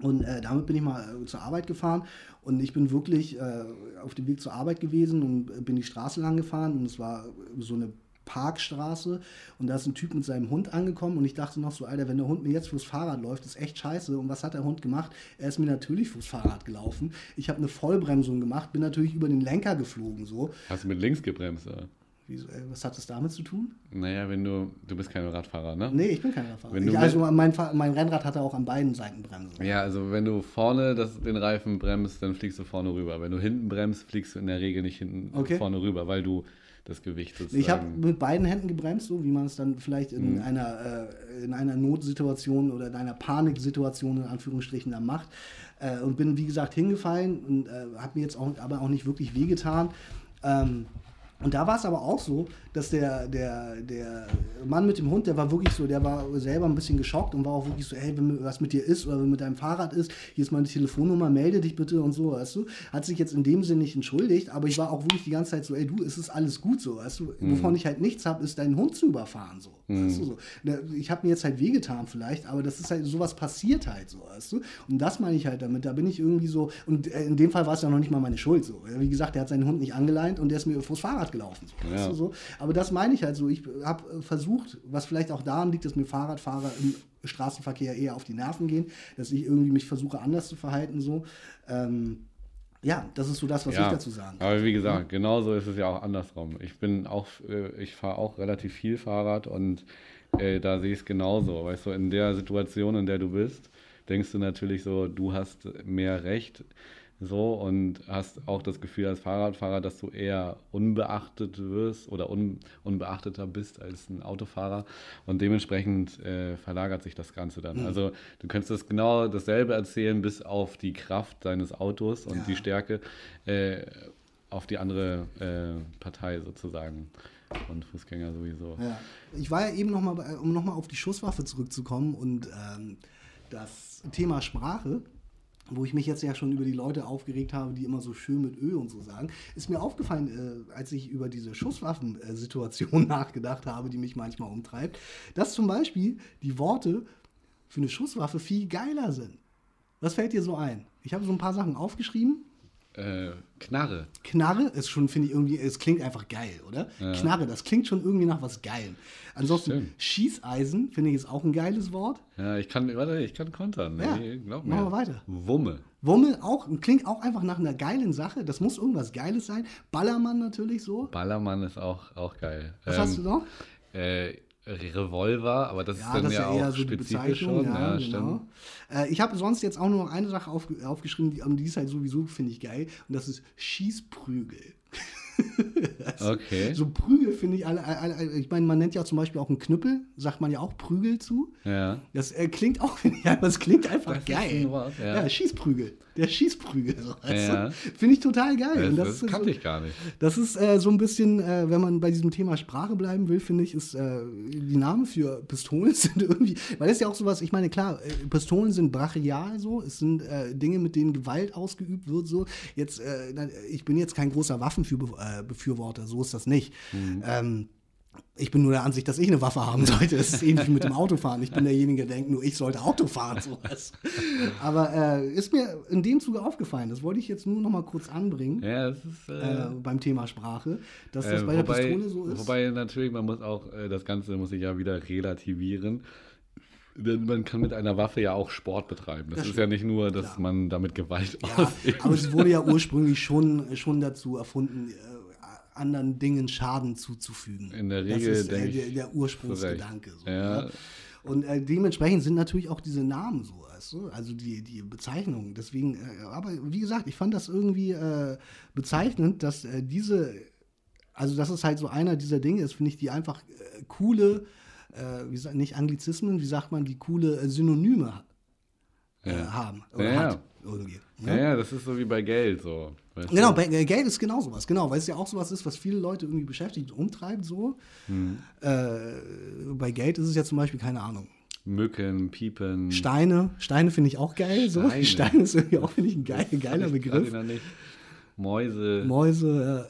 Und äh, damit bin ich mal äh, zur Arbeit gefahren und ich bin wirklich äh, auf dem Weg zur Arbeit gewesen und bin die Straße lang gefahren und es war so eine Parkstraße und da ist ein Typ mit seinem Hund angekommen und ich dachte noch so, Alter, wenn der Hund mir jetzt fürs Fahrrad läuft, ist echt scheiße. Und was hat der Hund gemacht? Er ist mir natürlich fürs Fahrrad gelaufen. Ich habe eine Vollbremsung gemacht, bin natürlich über den Lenker geflogen so. Hast du mit links gebremst, oder? Wieso, äh, was hat das damit zu tun? Naja, wenn du, du bist kein Radfahrer, ne? Nee, ich bin kein Radfahrer. Ich, also mein, mein Rennrad hatte auch an beiden Seiten Bremsen. Ja, also wenn du vorne das, den Reifen bremst, dann fliegst du vorne rüber. Wenn du hinten bremst, fliegst du in der Regel nicht hinten okay. vorne rüber, weil du das Gewicht sozusagen... Ich habe mit beiden Händen gebremst, so wie man es dann vielleicht in, mhm. einer, äh, in einer Notsituation oder in einer Paniksituation in Anführungsstrichen dann macht. Äh, und bin, wie gesagt, hingefallen und äh, habe mir jetzt auch, aber auch nicht wirklich wehgetan. Ähm, Und da war es aber auch so, dass der, der, der Mann mit dem Hund, der war wirklich so, der war selber ein bisschen geschockt und war auch wirklich so, hey, wenn was mit dir ist oder wenn mit deinem Fahrrad ist, hier ist meine Telefonnummer, melde dich bitte und so, weißt du. Hat sich jetzt in dem Sinne nicht entschuldigt, aber ich war auch wirklich die ganze Zeit so, ey, du, es ist alles gut so, weißt du. Mhm. Wovon ich halt nichts habe, ist deinen Hund zu überfahren, so. Mhm. Weißt du, so. Ich habe mir jetzt halt wehgetan vielleicht, aber das ist halt, sowas passiert halt so, weißt du. Und das meine ich halt damit, da bin ich irgendwie so, und äh, in dem Fall war es ja noch nicht mal meine Schuld so. Wie gesagt, der hat seinen Hund nicht angeleint und der ist mir vors Fahrrad gelaufen. So, ja. weißt du, so. Aber das meine ich halt so. Ich habe äh, versucht, was vielleicht auch daran liegt, dass mir Fahrradfahrer im Straßenverkehr eher auf die Nerven gehen, dass ich irgendwie mich versuche, anders zu verhalten. So. Ähm, ja, das ist so das, was ja, ich dazu sagen kann. Aber wie gesagt, genauso ist es ja auch andersrum. Ich bin auch, äh, ich fahre auch relativ viel Fahrrad und äh, da sehe ich es genauso. Weißt du, in der Situation, in der du bist, denkst du natürlich so, du hast mehr Recht so und hast auch das Gefühl als Fahrradfahrer, dass du eher unbeachtet wirst oder un, unbeachteter bist als ein Autofahrer und dementsprechend äh, verlagert sich das Ganze dann. Mhm. Also du könntest das genau dasselbe erzählen bis auf die Kraft deines Autos und ja. die Stärke äh, auf die andere äh, Partei sozusagen und Fußgänger sowieso. Ja. Ich war ja eben nochmal, um nochmal auf die Schusswaffe zurückzukommen und ähm, das Thema Sprache wo ich mich jetzt ja schon über die Leute aufgeregt habe, die immer so schön mit Ö und so sagen, ist mir aufgefallen, äh, als ich über diese Schusswaffensituation nachgedacht habe, die mich manchmal umtreibt, dass zum Beispiel die Worte für eine Schusswaffe viel geiler sind. Was fällt dir so ein? Ich habe so ein paar Sachen aufgeschrieben äh, Knarre. Knarre ist schon, finde ich irgendwie, es klingt einfach geil, oder? Ja. Knarre, das klingt schon irgendwie nach was Geilem. Ansonsten Stimmt. Schießeisen, finde ich, ist auch ein geiles Wort. Ja, ich kann, warte, ich kann kontern. Ja. Nee, glaub mir. Machen wir weiter. Wumme. Wumme auch, klingt auch einfach nach einer geilen Sache. Das muss irgendwas Geiles sein. Ballermann natürlich so. Ballermann ist auch, auch geil. Was ähm, hast du noch? Äh, Revolver, aber das ja, ist dann das ja, ja auch so spezifisch schon. Ja, ja genau. Äh, ich habe sonst jetzt auch nur noch eine Sache auf, aufgeschrieben, die, die ist halt sowieso, finde ich, geil. Und das ist Schießprügel. okay. So Prügel finde ich alle, alle, ich meine, man nennt ja zum Beispiel auch einen Knüppel, sagt man ja auch Prügel zu. Ja. Das äh, klingt auch, ja, das klingt einfach das geil. Wort, ja. ja. Schießprügel. Der Schießprügel. ja. Finde ich total geil. Das, das, das kannte so, ich gar nicht. Das ist äh, so ein bisschen, äh, wenn man bei diesem Thema Sprache bleiben will, finde ich, ist äh, die Namen für Pistolen sind irgendwie, weil das ist ja auch sowas, ich meine, klar, äh, Pistolen sind brachial so, es sind äh, Dinge, mit denen Gewalt ausgeübt wird so. Jetzt, ich bin jetzt kein großer Waffenbefürworter, so ist das nicht. Mhm. Ähm, ich bin nur der Ansicht, dass ich eine Waffe haben sollte. Das ist ähnlich wie mit dem Autofahren. Ich bin derjenige, der denkt, nur ich sollte Auto fahren. Sowas. Aber äh, ist mir in dem Zuge aufgefallen. Das wollte ich jetzt nur noch mal kurz anbringen. Ja, das ist, äh, äh, beim Thema Sprache, dass das äh, bei wobei, der Pistole so ist. Wobei natürlich, man muss auch, äh, das Ganze muss ich ja wieder relativieren. Denn man kann mit einer Waffe ja auch Sport betreiben. Das, das ist ja nicht nur, dass klar. man damit Gewalt ja, ausübt. Aber es wurde ja ursprünglich schon, schon dazu erfunden, äh, anderen Dingen Schaden zuzufügen. In der Regel, das ist äh, der, der, Ursprungsgedanke. So, ja. Ne? Und äh, dementsprechend sind natürlich auch diese Namen so, weißt du? also die, die Bezeichnungen. Deswegen, äh, aber wie gesagt, ich fand das irgendwie äh, bezeichnend, dass äh, diese, also das ist halt so einer dieser Dinge ist, finde ich, die einfach äh, coole, wie sagt, nicht Anglizismen, wie sagt man, die coole Synonyme ja. haben oder ja, hat irgendwie. Ne? Ja, ja, das ist so wie bei Geld so. Genau, bei, äh, Geld ist genau sowas, genau, weil es ja auch sowas ist, was viele Leute irgendwie beschäftigt und umtreibt so. Mhm. Äh, bei Geld ist es ja zum Beispiel, keine Ahnung. Mücken, Piepen. Steine, Steine finde ich auch geil. So. Steine. Steine ist irgendwie auch, finde ich, ein geil, geiler Begriff. Mäuse. Mäuse,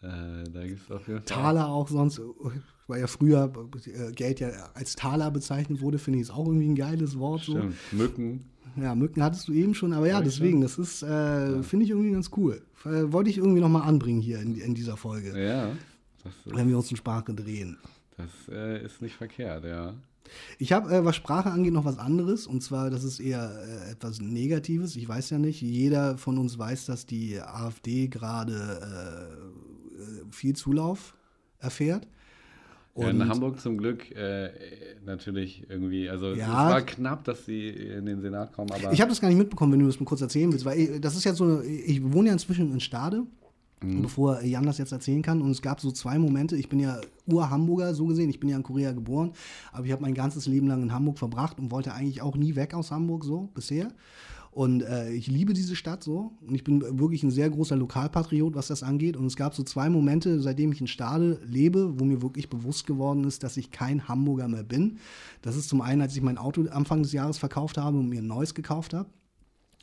äh, da gibt es auf jeden Fall. Taler auch sonst, weil ja früher äh, Geld ja als Taler bezeichnet wurde, finde ich, ist auch irgendwie ein geiles Wort. Stimmt. So. Mücken. Ja, Mücken hattest du eben schon, aber ja, deswegen, das ist, äh, ja. finde ich irgendwie ganz cool. Äh, wollte ich irgendwie nochmal anbringen hier in, in, dieser Folge. Ja. Ist, wenn wir uns in Sprache drehen. Das äh, ist nicht verkehrt, ja. Ich habe, äh, was Sprache angeht, noch was anderes. Und zwar, das ist eher äh, etwas Negatives. Ich weiß ja nicht, jeder von uns weiß, dass die AfD gerade äh, viel Zulauf erfährt. Ja, in Hamburg zum Glück äh, natürlich irgendwie, also ja, es war knapp, dass sie in den Senat kommen, aber. Ich habe das gar nicht mitbekommen, wenn du das mal kurz erzählen willst, weil ich, das ist ja so eine, ich wohne ja inzwischen in Stade, mhm. bevor Jan das jetzt erzählen kann. Und es gab so zwei Momente, ich bin ja Ur-Hamburger, so gesehen, ich bin ja in Korea geboren, aber ich habe mein ganzes Leben lang in Hamburg verbracht und wollte eigentlich auch nie weg aus Hamburg, so bisher. Und äh, ich liebe diese Stadt so. Und ich bin wirklich ein sehr großer Lokalpatriot, was das angeht. Und es gab so zwei Momente, seitdem ich in Stade lebe, wo mir wirklich bewusst geworden ist, dass ich kein Hamburger mehr bin. Das ist zum einen, als ich mein Auto Anfang des Jahres verkauft habe und mir ein neues gekauft habe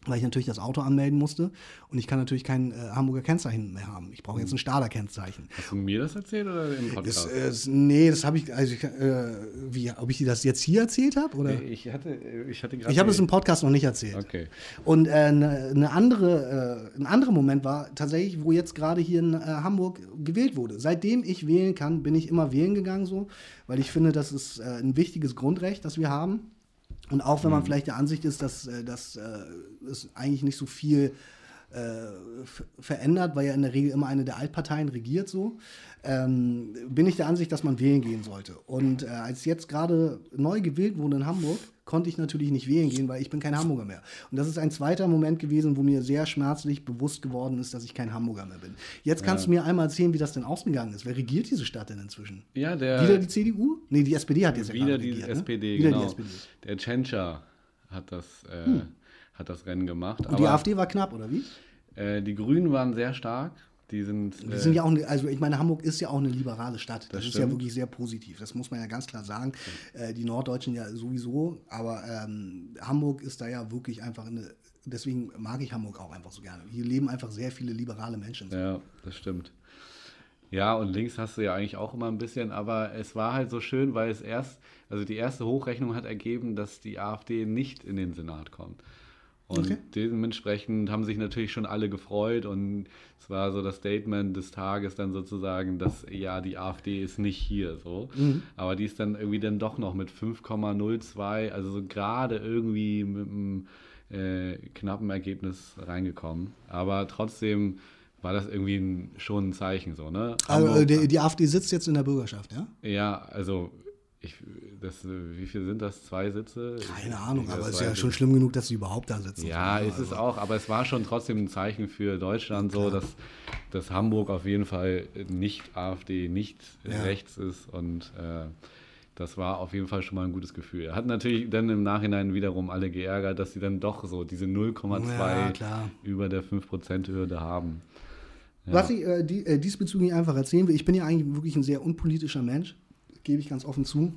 weil ich natürlich das Auto anmelden musste und ich kann natürlich kein äh, Hamburger Kennzeichen mehr haben. Ich brauche jetzt ein Stader Kennzeichen. Hast du mir das erzählt oder im Podcast? Das, äh, nee, das habe ich, also ich, äh, wie, ob ich dir das jetzt hier erzählt habe? Oder? Ich hatte, ich hatte Ich habe es im Podcast noch nicht erzählt. Okay. Und äh, eine ne andere, äh, ein anderer Moment war tatsächlich, wo jetzt gerade hier in äh, Hamburg gewählt wurde. Seitdem ich wählen kann, bin ich immer wählen gegangen so, weil ich finde, das ist äh, ein wichtiges Grundrecht, das wir haben. Und auch wenn man vielleicht der Ansicht ist, dass, äh, dass äh, es eigentlich nicht so viel äh, verändert, weil ja in der Regel immer eine der Altparteien regiert so, ähm, bin ich der Ansicht, dass man wählen gehen sollte. Und äh, als jetzt gerade neu gewählt wurde in Hamburg, konnte ich natürlich nicht wählen gehen, weil ich bin kein Hamburger mehr. Und das ist ein zweiter Moment gewesen, wo mir sehr schmerzlich bewusst geworden ist, dass ich kein Hamburger mehr bin. Jetzt kannst Ja. du mir einmal erzählen, wie das denn ausgegangen ist. Wer regiert diese Stadt denn inzwischen? Ja, der. Wieder die CDU? Nee, die SPD hat jetzt ja wieder die regiert, ne? SPD, Wieder genau. die SPD. Der Tschentscher hat das, äh, hat das Rennen gemacht. Und die AfD war knapp, oder wie? äh, die Grünen waren sehr stark. Die sind. Die äh, sind ja auch, eine, also ich meine, Hamburg ist ja auch eine liberale Stadt. Das, Das ist ja wirklich sehr positiv. Das muss man ja ganz klar sagen. Äh, die Norddeutschen ja sowieso, aber ähm, Hamburg ist da ja wirklich einfach eine. Deswegen mag ich Hamburg auch einfach so gerne. Hier leben einfach sehr viele liberale Menschen. Ja, das stimmt. Ja, und links hast du ja eigentlich auch immer ein bisschen, aber es war halt so schön, weil es erst, also die erste Hochrechnung hat ergeben, dass die AfD nicht in den Senat kommt. Und Okay. dementsprechend haben sich natürlich schon alle gefreut und es war so das Statement des Tages dann sozusagen, dass ja, die AfD ist nicht hier so. Aber die ist dann irgendwie dann doch noch mit 5,02, also so gerade irgendwie mit einem äh, knappen Ergebnis reingekommen. Aber trotzdem war das irgendwie ein, schon ein Zeichen so, ne? Also, Hamburg- die, die AfD sitzt jetzt in der Bürgerschaft, ja? ja, also ich, das, wie viel sind das? Zwei Sitze? Keine Ahnung, Ja, aber es ist ja Sitze. schon schlimm genug, dass sie überhaupt da sitzen. Ja, Also, ist es auch, aber es war schon trotzdem ein Zeichen für Deutschland so, dass, dass Hamburg auf jeden Fall nicht AfD, nicht Ja. rechts ist und äh, das war auf jeden Fall schon mal ein gutes Gefühl. Hat natürlich dann im Nachhinein wiederum alle geärgert, dass sie dann doch so diese 0,2 Ja, über der 5%-Hürde haben. Was ich äh, die, äh, diesbezüglich einfach erzählen will, ich bin ja eigentlich wirklich ein sehr unpolitischer Mensch, gebe ich ganz offen zu.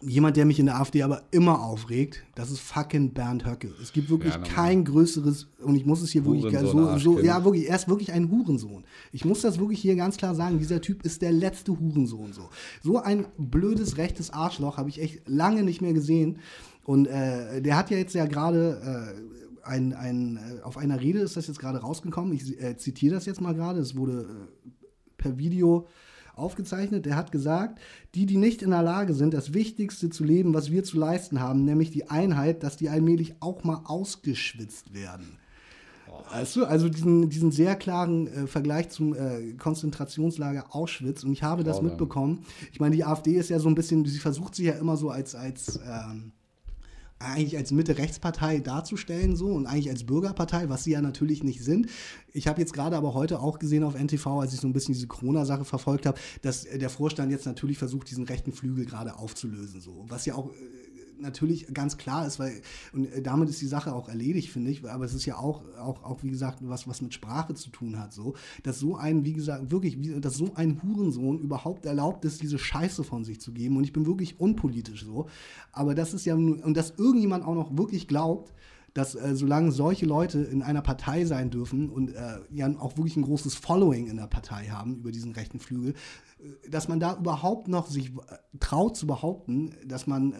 Jemand, der mich in der AfD aber immer aufregt, das ist fucking Bernd Höcke. Es gibt wirklich Ja, kein größeres, und ich muss es hier wirklich Hurensohn, so, so, Arschkind. ja, wirklich, er ist wirklich ein Hurensohn. Ich muss das wirklich hier ganz klar sagen, dieser Typ ist der letzte Hurensohn so. So ein blödes rechtes Arschloch habe ich echt lange nicht mehr gesehen. Und äh, der hat ja jetzt ja gerade äh, ein, ein, äh, auf einer Rede ist das jetzt gerade rausgekommen. Ich äh, zitiere das jetzt mal gerade. Es wurde äh, per Video aufgezeichnet. Er hat gesagt, die, die nicht in der Lage sind, das Wichtigste zu leben, was wir zu leisten haben, nämlich die Einheit, dass die allmählich auch mal ausgeschwitzt werden. Weißt du, also diesen, diesen sehr klaren äh, Vergleich zum äh, Konzentrationslager Auschwitz. Und ich habe das Grausam. mitbekommen. Ich meine, die AfD ist ja so ein bisschen, sie versucht sich ja immer so als, als ähm, eigentlich als Mitte-Rechts-Partei darzustellen so und eigentlich als Bürgerpartei, was sie ja natürlich nicht sind. Ich habe jetzt gerade aber heute auch gesehen auf NTV, als ich so ein bisschen diese Corona-Sache verfolgt habe, dass der Vorstand jetzt natürlich versucht, diesen rechten Flügel gerade aufzulösen so, was ja auch äh, natürlich ganz klar ist, weil und äh, damit ist die Sache auch erledigt, finde ich. Aber es ist ja auch, auch, auch wie gesagt, was, was mit Sprache zu tun hat, so, dass so ein, wie gesagt, wirklich, wie, dass so ein Hurensohn überhaupt erlaubt ist, diese Scheiße von sich zu geben. Und ich bin wirklich unpolitisch so. Aber das ist ja und dass irgendjemand auch noch wirklich glaubt, dass äh, solange solche Leute in einer Partei sein dürfen und äh, ja auch wirklich ein großes Following in der Partei haben über diesen rechten Flügel, äh, dass man da überhaupt noch sich äh, traut zu behaupten, dass man äh,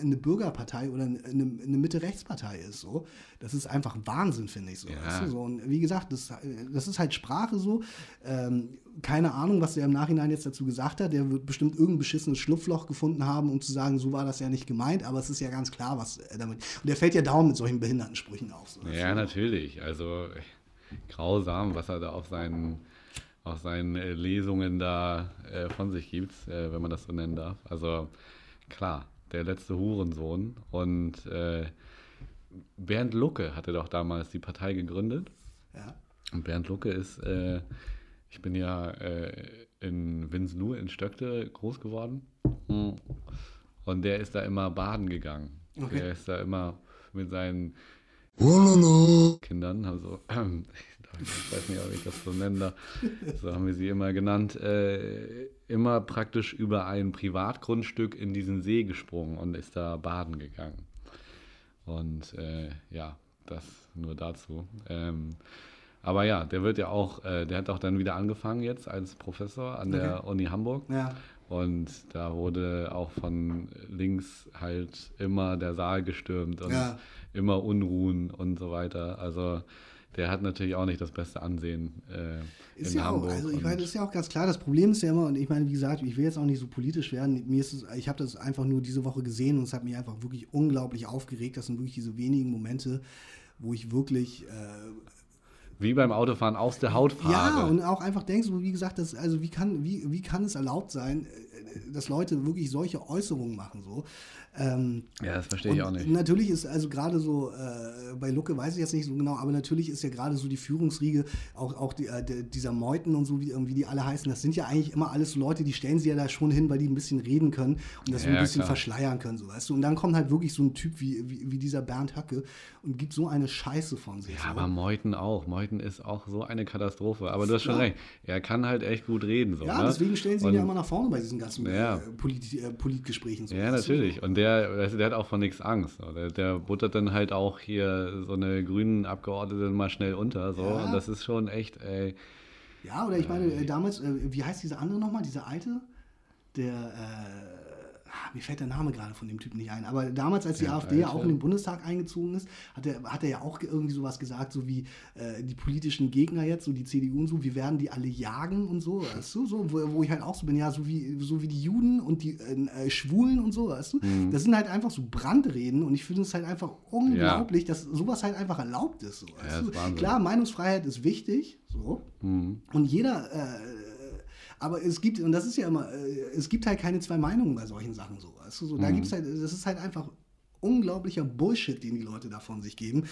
eine Bürgerpartei oder in eine, in eine Mitte-Rechts-Partei ist. So. Das ist einfach Wahnsinn, finde ich so. Ja. Weißt du, so. Und wie gesagt, das, das ist halt Sprache so. Ähm, keine Ahnung, was er im Nachhinein jetzt dazu gesagt hat. Der wird bestimmt irgendein beschissenes Schlupfloch gefunden haben, um zu sagen, so war das ja nicht gemeint, aber es ist ja ganz klar, was damit. Und der fällt ja dauernd mit solchen behinderten Sprüchen auf. So. Ja, natürlich. Also grausam, was er da auf seinen, auf seinen äh, Lesungen da äh, von sich gibt, äh, wenn man das so nennen darf. Also klar, der letzte Hurensohn. Und äh, Bernd Lucke hatte doch damals die Partei gegründet. Ja. Und Bernd Lucke ist, äh, ich bin ja äh, in Winslow in Stöckte groß geworden. Hm. Und der ist da immer baden gegangen. Okay. Der ist da immer mit seinen Kindern, also ich weiß nicht, ob ich das so nenne, so haben wir sie immer genannt, äh, immer praktisch über ein Privatgrundstück in diesen See gesprungen und ist da baden gegangen. Und äh, ja, das nur dazu. Ähm, aber ja, der wird ja auch, äh, der hat auch dann wieder angefangen jetzt als Professor an der okay. Uni Hamburg. Ja. Und da wurde auch von links halt immer der Saal gestürmt und ja. immer Unruhen und so weiter. Also der hat natürlich auch nicht das beste Ansehen. Äh, ist ja Hamburg auch, also ich meine, das ist ja auch ganz klar. Das Problem ist ja immer, und ich meine, wie gesagt, ich will jetzt auch nicht so politisch werden. Mir ist es, ich habe das einfach nur diese Woche gesehen und es hat mich einfach wirklich unglaublich aufgeregt. Das sind wirklich diese wenigen Momente, wo ich wirklich äh, wie beim Autofahren aus der Haut fahre. Ja, und auch einfach denkst, wie gesagt, das, also wie kann, wie, wie kann es erlaubt sein, äh, dass Leute wirklich solche Äußerungen machen so. Ähm, ja, das verstehe ich auch nicht. Natürlich ist also gerade so, äh, bei Lucke weiß ich jetzt nicht so genau, aber natürlich ist ja gerade so die Führungsriege, auch, auch die, äh, dieser Meuten und so, wie, wie die alle heißen, das sind ja eigentlich immer alles so Leute, die stellen sie ja da schon hin, weil die ein bisschen reden können und das ja, so ein bisschen klar. verschleiern können, so weißt du. Und dann kommt halt wirklich so ein Typ wie, wie, wie dieser Bernd Höcke und gibt so eine Scheiße von sich. Ja, so. aber Meuten auch. Meuten ist auch so eine Katastrophe. Aber du hast schon ja. recht. Er kann halt echt gut reden. So, ja, ne? deswegen stellen sie ihn ja immer nach vorne bei diesen ganzen ja. äh, Polit äh, Politgesprächen. So, ja, natürlich. Und der, der hat auch von nichts Angst. Der, der, buttert dann halt auch hier so eine grünen Abgeordnete mal schnell unter. So. Ja. Und das ist schon echt, ey. Ja, oder ich meine, äh, damals, äh, wie heißt dieser andere nochmal, dieser alte? Der, äh, mir fällt der Name gerade von dem Typen nicht ein, aber damals, als die ja, AfD ja auch in den Bundestag eingezogen ist, hat er, hat er ja auch irgendwie sowas gesagt, so wie äh, die politischen Gegner jetzt, so die CDU und so, wir werden die alle jagen und so, weißt du, so, wo, wo ich halt auch so bin, ja, so wie, so wie die Juden und die äh, Schwulen und so, weißt du, mhm. das sind halt einfach so Brandreden und ich finde es halt einfach unglaublich, ja. dass sowas halt einfach erlaubt ist. So, ja, Klar, Meinungsfreiheit ist wichtig, so, mhm. und jeder äh, aber es gibt, und das ist ja immer, äh, es gibt halt keine zwei Meinungen bei solchen Sachen so. Weißt du? so da mhm. gibt's halt, das ist halt einfach unglaublicher Bullshit, den die Leute davon sich geben.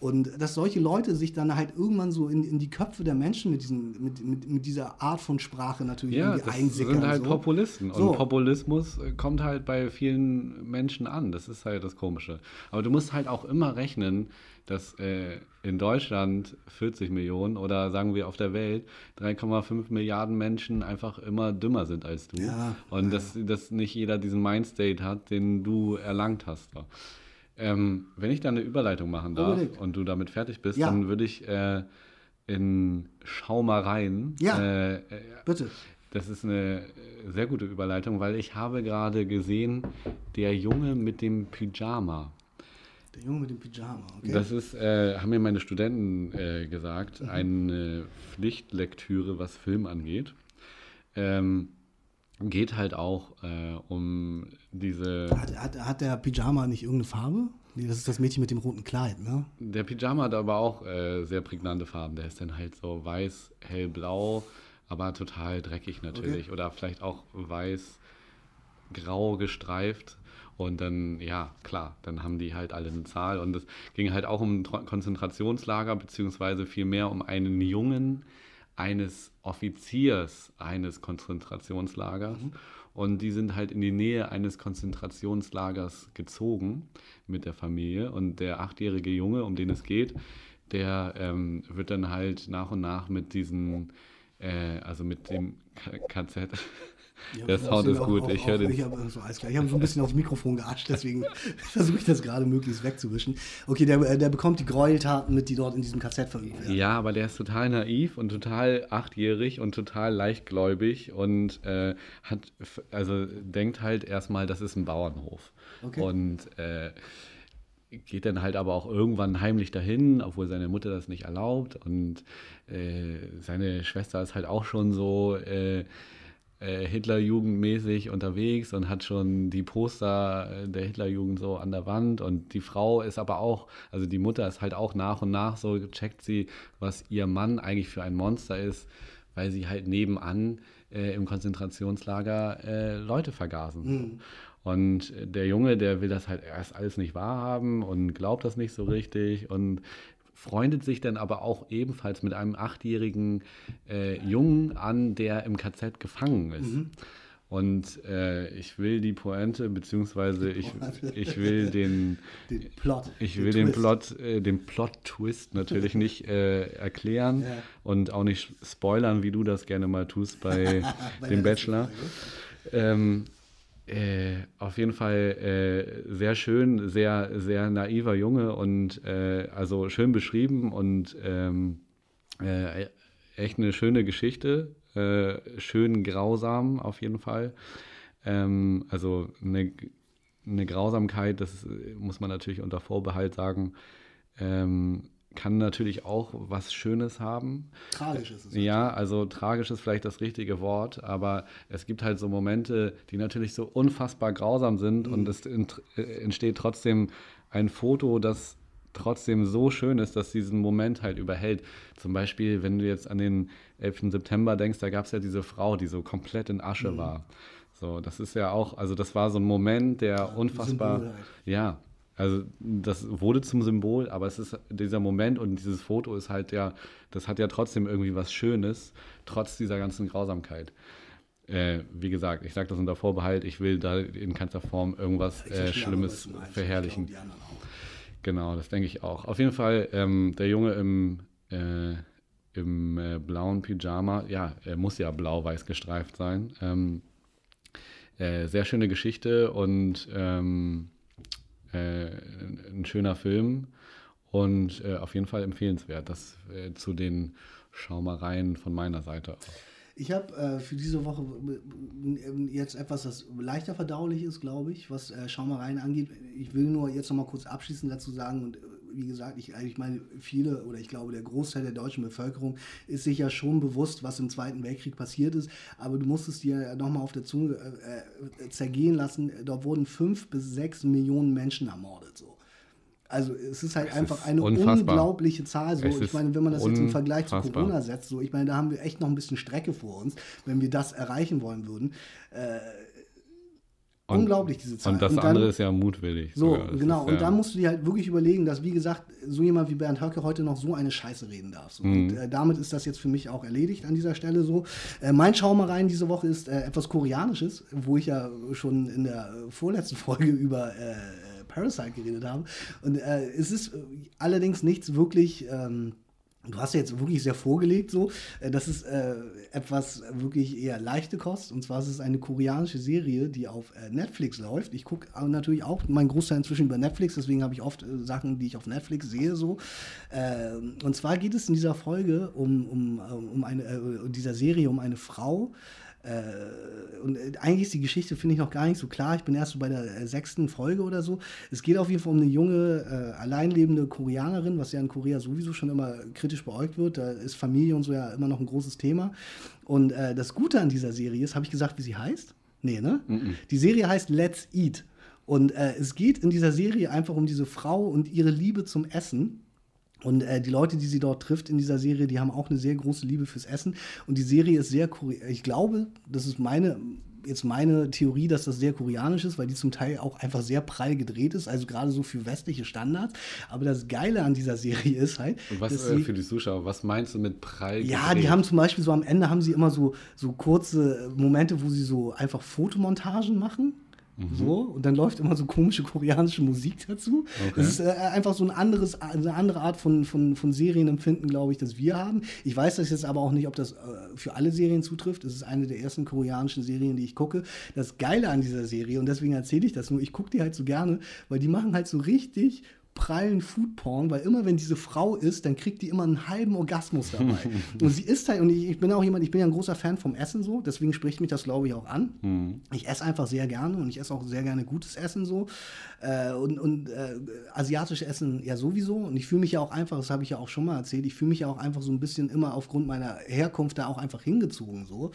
Und dass solche Leute sich dann halt irgendwann so in, in die Köpfe der Menschen mit, diesen, mit, mit, mit dieser Art von Sprache natürlich ja, irgendwie einsickern. Das sind halt so. Populisten. So. Und Populismus äh, kommt halt bei vielen Menschen an. Das ist halt das Komische. Aber du musst halt auch immer rechnen, dass äh, in Deutschland 40 Millionen oder sagen wir auf der Welt 3,5 Milliarden Menschen einfach immer dümmer sind als du. Ja, und ja. Dass, dass nicht jeder diesen Mindstate hat, den du erlangt hast. Ähm, wenn ich da eine Überleitung machen darf Unbedingt. und du damit fertig bist, ja. dann würde ich äh, in Schaumereien. Ja, äh, bitte. Das ist eine sehr gute Überleitung, weil ich habe gerade gesehen, der Junge mit dem Pyjama. Der Junge mit dem Pyjama, okay. Das ist, äh, haben mir meine Studenten äh, gesagt, mhm. eine Pflichtlektüre, was Film angeht. Ähm, geht halt auch äh, um diese. Hat, hat, hat, der Pyjama nicht irgendeine Farbe? Nee, das ist das Mädchen mit dem roten Kleid, ne? Der Pyjama hat aber auch äh, sehr prägnante Farben. Der ist dann halt so weiß, hellblau, aber total dreckig natürlich. Okay. Oder vielleicht auch weiß, grau gestreift. Und dann, ja, klar, dann haben die halt alle eine Zahl. Und es ging halt auch um ein Konzentrationslager, beziehungsweise vielmehr um einen Jungen eines Offiziers eines Konzentrationslagers. Mhm. Und die sind halt in die Nähe eines Konzentrationslagers gezogen mit der Familie. Und der achtjährige Junge, um den es geht, der ähm, wird dann halt nach und nach mit diesen, äh, also mit dem KZ, ja, der Sound ist gut. Auch, ich höre den. Ich habe so, hab so ein bisschen aufs Mikrofon gearscht, deswegen versuche ich das gerade möglichst wegzuwischen. Okay, der, äh, der bekommt die Gräueltaten mit, die dort in diesem KZ verübt werden. Ja, aber der ist total naiv und total achtjährig und total leichtgläubig und äh, hat, also denkt halt erstmal, das ist ein Bauernhof. Okay. Und äh, geht dann halt aber auch irgendwann heimlich dahin, obwohl seine Mutter das nicht erlaubt. Und äh, seine Schwester ist halt auch schon so äh, äh, Hitlerjugendmäßig unterwegs und hat schon die Poster äh, der Hitlerjugend so an der Wand und die Frau ist aber auch, also die Mutter ist halt auch nach und nach so, checkt sie, was ihr Mann eigentlich für ein Monster ist, weil sie halt nebenan äh, im Konzentrationslager äh, Leute vergasen. Mhm. Und der Junge, der will das halt erst alles nicht wahrhaben und glaubt das nicht so richtig und freundet sich dann aber auch ebenfalls mit einem achtjährigen äh, Jungen an, der im KZ gefangen ist. Mhm. Und äh, ich will die Pointe, beziehungsweise ich, ich will den, Den Plot. ich den will den Twist. Plot, äh, den Plot-Twist natürlich nicht äh, erklären Ja. und auch nicht spoilern, wie du das gerne mal tust bei, Bei dem Bachelor. Ähm, äh, auf jeden Fall äh, sehr schön, sehr, sehr naiver Junge und äh, also schön beschrieben und ähm, äh, echt eine schöne Geschichte, äh, schön grausam auf jeden Fall. Ähm, also eine, eine Grausamkeit, das muss man natürlich unter Vorbehalt sagen, ähm, kann natürlich auch was Schönes haben. Tragisch ist es. Ja, also tragisch ist vielleicht das richtige Wort, aber es gibt halt so Momente, die natürlich so unfassbar grausam sind und es äh, entsteht trotzdem ein Foto, das trotzdem so schön ist, dass diesen Moment halt überhält. Zum Beispiel, wenn du jetzt an den 11. September denkst, da gab es ja diese Frau, die so komplett in Asche war. So, das ist ja auch, also das war so ein Moment, der unfassbar, Symbol ja, also das wurde zum Symbol, aber es ist dieser Moment und dieses Foto ist halt ja, das hat ja trotzdem irgendwie was Schönes, trotz dieser ganzen Grausamkeit. Äh, wie gesagt, ich sage das unter Vorbehalt, ich will da in keinster Form irgendwas äh, Schlimmes meinst. verherrlichen. Ich glaub, die anderen auch. Genau, das denke ich auch. Auf jeden Fall, ähm, der Junge im, äh, im äh, blauen Pyjama, ja, er muss ja blau-weiß gestreift sein. Ähm, äh, sehr schöne Geschichte und ähm, äh, ein schöner Film und äh, auf jeden Fall empfehlenswert. Das äh, zu den Schaumereien von meiner Seite. Ich habe äh, für diese Woche äh, jetzt etwas, das leichter verdaulich ist, glaube ich, was äh, Schaumereien angeht. Ich will nur jetzt noch mal kurz abschließend dazu sagen und äh, wie gesagt, ich, ich meine, viele oder ich glaube, der Großteil der deutschen Bevölkerung ist sich ja schon bewusst, was im Zweiten Weltkrieg passiert ist, aber du musst es dir noch mal auf der Zunge äh, äh, zergehen lassen. Dort wurden fünf bis sechs Millionen Menschen ermordet. So. Also es ist halt Es einfach ist eine unfassbar. unglaubliche Zahl. So. Es Ich meine, wenn man das jetzt im Vergleich zu. Corona setzt, so, ich meine, da haben wir echt noch ein bisschen Strecke vor uns, wenn wir das erreichen wollen würden. Äh, Und- unglaublich, diese Zahl. Und das dann- andere ist ja mutwillig. so, sogar. Genau. ist und ja, da musst du dir halt wirklich überlegen, dass, wie gesagt, so jemand wie Bernd Höcke heute noch so eine Scheiße reden darf. So. Und Mhm. äh, damit ist das jetzt für mich auch erledigt an dieser Stelle so. Äh, mein Schaumereien diese Woche ist äh, etwas Koreanisches, wo ich ja schon in der vorletzten Folge über äh, Parasite geredet habe. Und äh, es ist äh, allerdings nichts wirklich. Ähm, Du hast jetzt wirklich sehr vorgelegt, so. Äh, Das ist äh, etwas wirklich eher leichte Kost. Und zwar ist es eine koreanische Serie, die auf äh, Netflix läuft. Ich gucke natürlich auch meinen Großteil inzwischen über Netflix, deswegen habe ich oft äh, Sachen, die ich auf Netflix sehe, so. Ähm, und zwar geht es in dieser Folge um, um, ähm, um eine, äh, dieser Serie um eine Frau. Äh, und äh, eigentlich ist die Geschichte, finde ich, noch gar nicht so klar. Ich bin erst so bei der äh, sechsten Folge oder so. Es geht auf jeden Fall um eine junge, äh, alleinlebende Koreanerin, was ja in Korea sowieso schon immer kritisch beäugt wird. Da ist Familie und so ja immer noch ein großes Thema. Und äh, das Gute an dieser Serie ist, habe ich gesagt, wie sie heißt? Nee, ne? Die Serie heißt Let's Eat. Und äh, es geht in dieser Serie einfach um diese Frau und ihre Liebe zum Essen. Und äh, die Leute, die sie dort trifft in dieser Serie, die haben auch eine sehr große Liebe fürs Essen. Und die Serie ist sehr, kore- ich glaube, das ist meine, jetzt meine Theorie, dass das sehr koreanisch ist, weil die zum Teil auch einfach sehr prall gedreht ist, also gerade so für westliche Standards. Aber das Geile an dieser Serie ist halt, Und was äh, sie- für die Zuschauer, was meinst du mit prall? ja, gedreht? die haben zum Beispiel so am Ende haben sie immer so, so kurze Momente, wo sie so einfach Fotomontagen machen. So, und dann läuft immer so komische koreanische Musik dazu. Okay. Das ist äh, einfach so ein anderes, eine andere Art von, von, von Serienempfinden, glaube ich, das wir haben. Ich weiß das jetzt aber auch nicht, ob das äh, für alle Serien zutrifft. Es ist eine der ersten koreanischen Serien, die ich gucke. Das Geile an dieser Serie, und deswegen erzähle ich das nur, ich gucke die halt so gerne, weil die machen halt so richtig prallen Foodporn, weil immer wenn diese Frau isst, dann kriegt die immer einen halben Orgasmus dabei. und sie isst halt, und ich, ich bin auch jemand, ich bin ja ein großer Fan vom Essen so, deswegen spricht mich das, glaube ich, auch an. Ich esse einfach sehr gerne und ich esse auch sehr gerne gutes Essen so. Äh, und und äh, asiatisch Essen ja sowieso. Und ich fühle mich ja auch einfach, das habe ich ja auch schon mal erzählt, ich fühle mich ja auch einfach so ein bisschen immer aufgrund meiner Herkunft da auch einfach hingezogen so.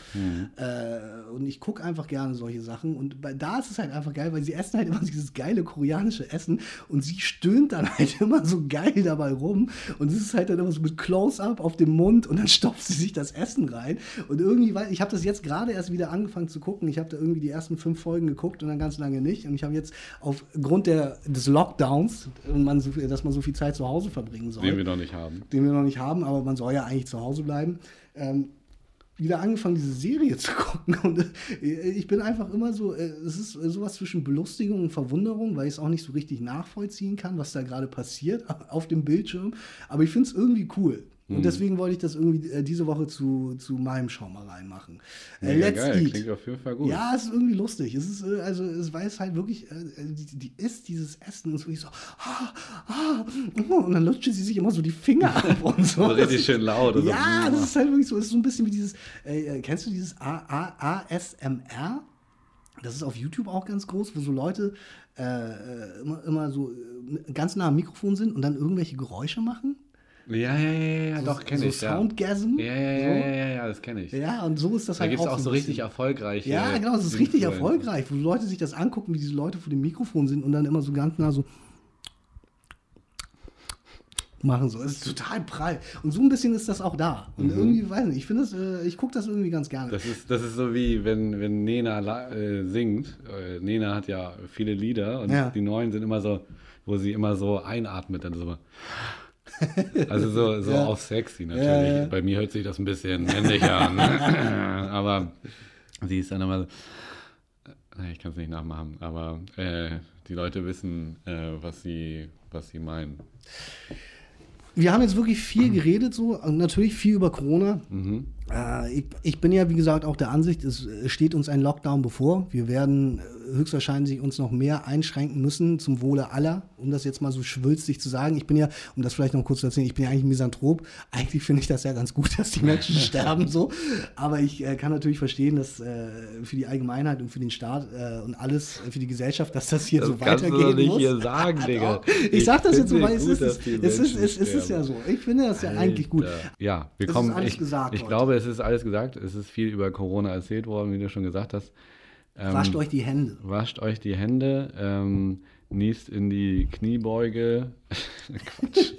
Äh, und ich gucke einfach gerne solche Sachen. Und bei, da ist es halt einfach geil, weil sie essen halt immer dieses geile koreanische Essen und sie stöhnt dann halt immer so geil dabei rum. Und es ist halt dann immer so mit Close-up auf dem Mund und dann stopft sie sich das Essen rein. Und irgendwie, weil ich habe das jetzt gerade erst wieder angefangen zu gucken. Ich habe da irgendwie die ersten fünf Folgen geguckt und dann ganz lange nicht. Und ich habe jetzt aufgrund der, des Lockdowns, man so, dass man so viel Zeit zu Hause verbringen soll Den wir noch nicht haben. den wir noch nicht haben, aber man soll ja eigentlich zu Hause bleiben. Ähm, wieder angefangen, diese Serie zu gucken. Und äh, ich bin einfach immer so, äh, es ist sowas zwischen Belustigung und Verwunderung, weil ich es auch nicht so richtig nachvollziehen kann, was da gerade passiert auf dem Bildschirm. Aber ich finde es irgendwie cool. Und Mhm. deswegen wollte ich das irgendwie äh, diese Woche zu, zu meinem Schau mal reinmachen. Äh, Let's geil, Eat. klingt auf jeden Fall gut. Ja, es ist irgendwie lustig. Es ist, äh, also, es weiß halt wirklich, äh, die, die isst dieses Essen und ist wirklich so, ah, ah, oh, und dann lutscht sie sich immer so die Finger ab und so. Richtig schön laut. so. Ja, das ist halt wirklich so, es ist so ein bisschen wie dieses, äh, äh, kennst du dieses A A ASMR? Das ist auf YouTube auch ganz groß, wo so Leute äh, äh, immer, immer so äh, ganz nah am Mikrofon sind und dann irgendwelche Geräusche machen. Ja, ja, ja, ja, doch, kenne so ich. Ja. Soundgasm. Ja, ja, ja, so. ja, ja, ja, das kenne ich. Ja, und so ist das Da halt gibt es auch so richtig erfolgreiche. Ja, genau, das ist richtig erfolgreich, wo Leute sich das angucken, wie diese Leute vor dem Mikrofon sind und dann immer so ganz nah so machen so. Es ist total prall. Und so ein bisschen ist das auch da. Und irgendwie, weiß nicht, ich finde das, äh, ich gucke das irgendwie ganz gerne. Mhm. Das ist, das ist so wie, wenn, wenn Nena äh, singt. Äh, Nena hat ja viele Lieder und Ja. die neuen sind immer so, wo sie immer so einatmet, dann so. Also so, so Ja. auf sexy natürlich. Ja, ja. Bei mir hört sich das ein bisschen männlicher an. aber sie ist dann immer so. Nein, Ich kann es nicht nachmachen, aber äh, die Leute wissen, äh, was, sie, was sie meinen. Wir haben jetzt wirklich viel geredet, so, natürlich viel über Corona. Mhm. Äh, ich, ich bin ja, wie gesagt, auch der Ansicht, es steht uns ein Lockdown bevor. Wir werden äh, höchstwahrscheinlich uns noch mehr einschränken müssen zum Wohle aller, um das jetzt mal so schwülstig zu sagen. Ich bin ja, um das vielleicht noch kurz zu erzählen, ich bin ja eigentlich ein Misanthrop. Eigentlich finde ich das ja ganz gut, dass die Menschen sterben so. Aber ich äh, kann natürlich verstehen, dass äh, für die Allgemeinheit und für den Staat äh, und alles äh, für die Gesellschaft, dass das hier so weitergehen muss. sagen, Doch. Ich sag das jetzt so, weil es ist, es, ist, es, ist ja so. Ich finde das ja eigentlich gut. Alter. Ja, wir kommen. ich gesagt ich glaube, es ist alles gesagt. Es ist viel über Corona erzählt worden, wie du schon gesagt hast. Ähm, Wascht euch die Hände. Wascht euch die Hände, ähm, niest in die Kniebeuge. Quatsch.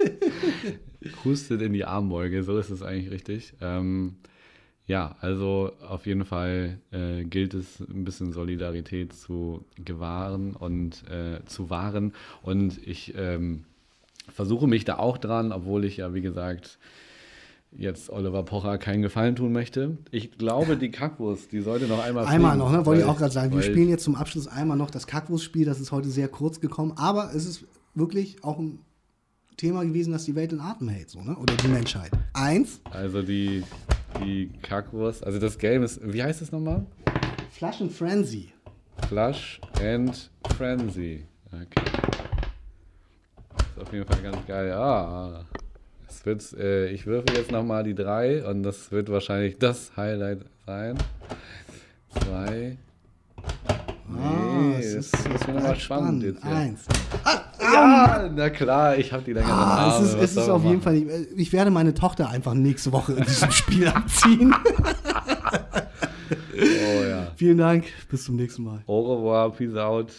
Hustet in die Armbeuge, so ist es eigentlich richtig. Ähm, ja, also auf jeden Fall äh, gilt es, ein bisschen Solidarität zu gewahren und äh, zu wahren. Und ich ähm, versuche mich da auch dran, obwohl ich ja, wie gesagt, jetzt Oliver Pocher keinen Gefallen tun möchte. Ich glaube, die Kackwurst, die sollte noch einmal Einmal fliegen, noch, ne? wollte ich auch gerade sagen. Wir spielen jetzt zum Abschluss einmal noch das Kackwurstspiel. Das ist heute sehr kurz gekommen. Aber es ist wirklich auch ein Thema gewesen, das die Welt in Atem hält, so, ne? oder die Menschheit. Eins, Also die, die Kackwurst, also das Game ist, wie heißt es nochmal? Flaschen Frenzy. Flush and Frenzy. Okay. Ist auf jeden Fall ganz geil. Ah, es wird, äh, ich würfel jetzt nochmal die drei und das wird wahrscheinlich das Highlight sein. Zwei. Ah, es das ist, wird nochmal bleibt spannend jetzt. hier. Eins. Ja, na klar, ich habe die längeren Ah, Arme. es ist, was es ist auf jeden? Fall nicht. Ich werde meine Tochter einfach nächste Woche in diesem Spiel abziehen. Oh ja. Vielen Dank. Bis zum nächsten Mal. Au revoir, peace out.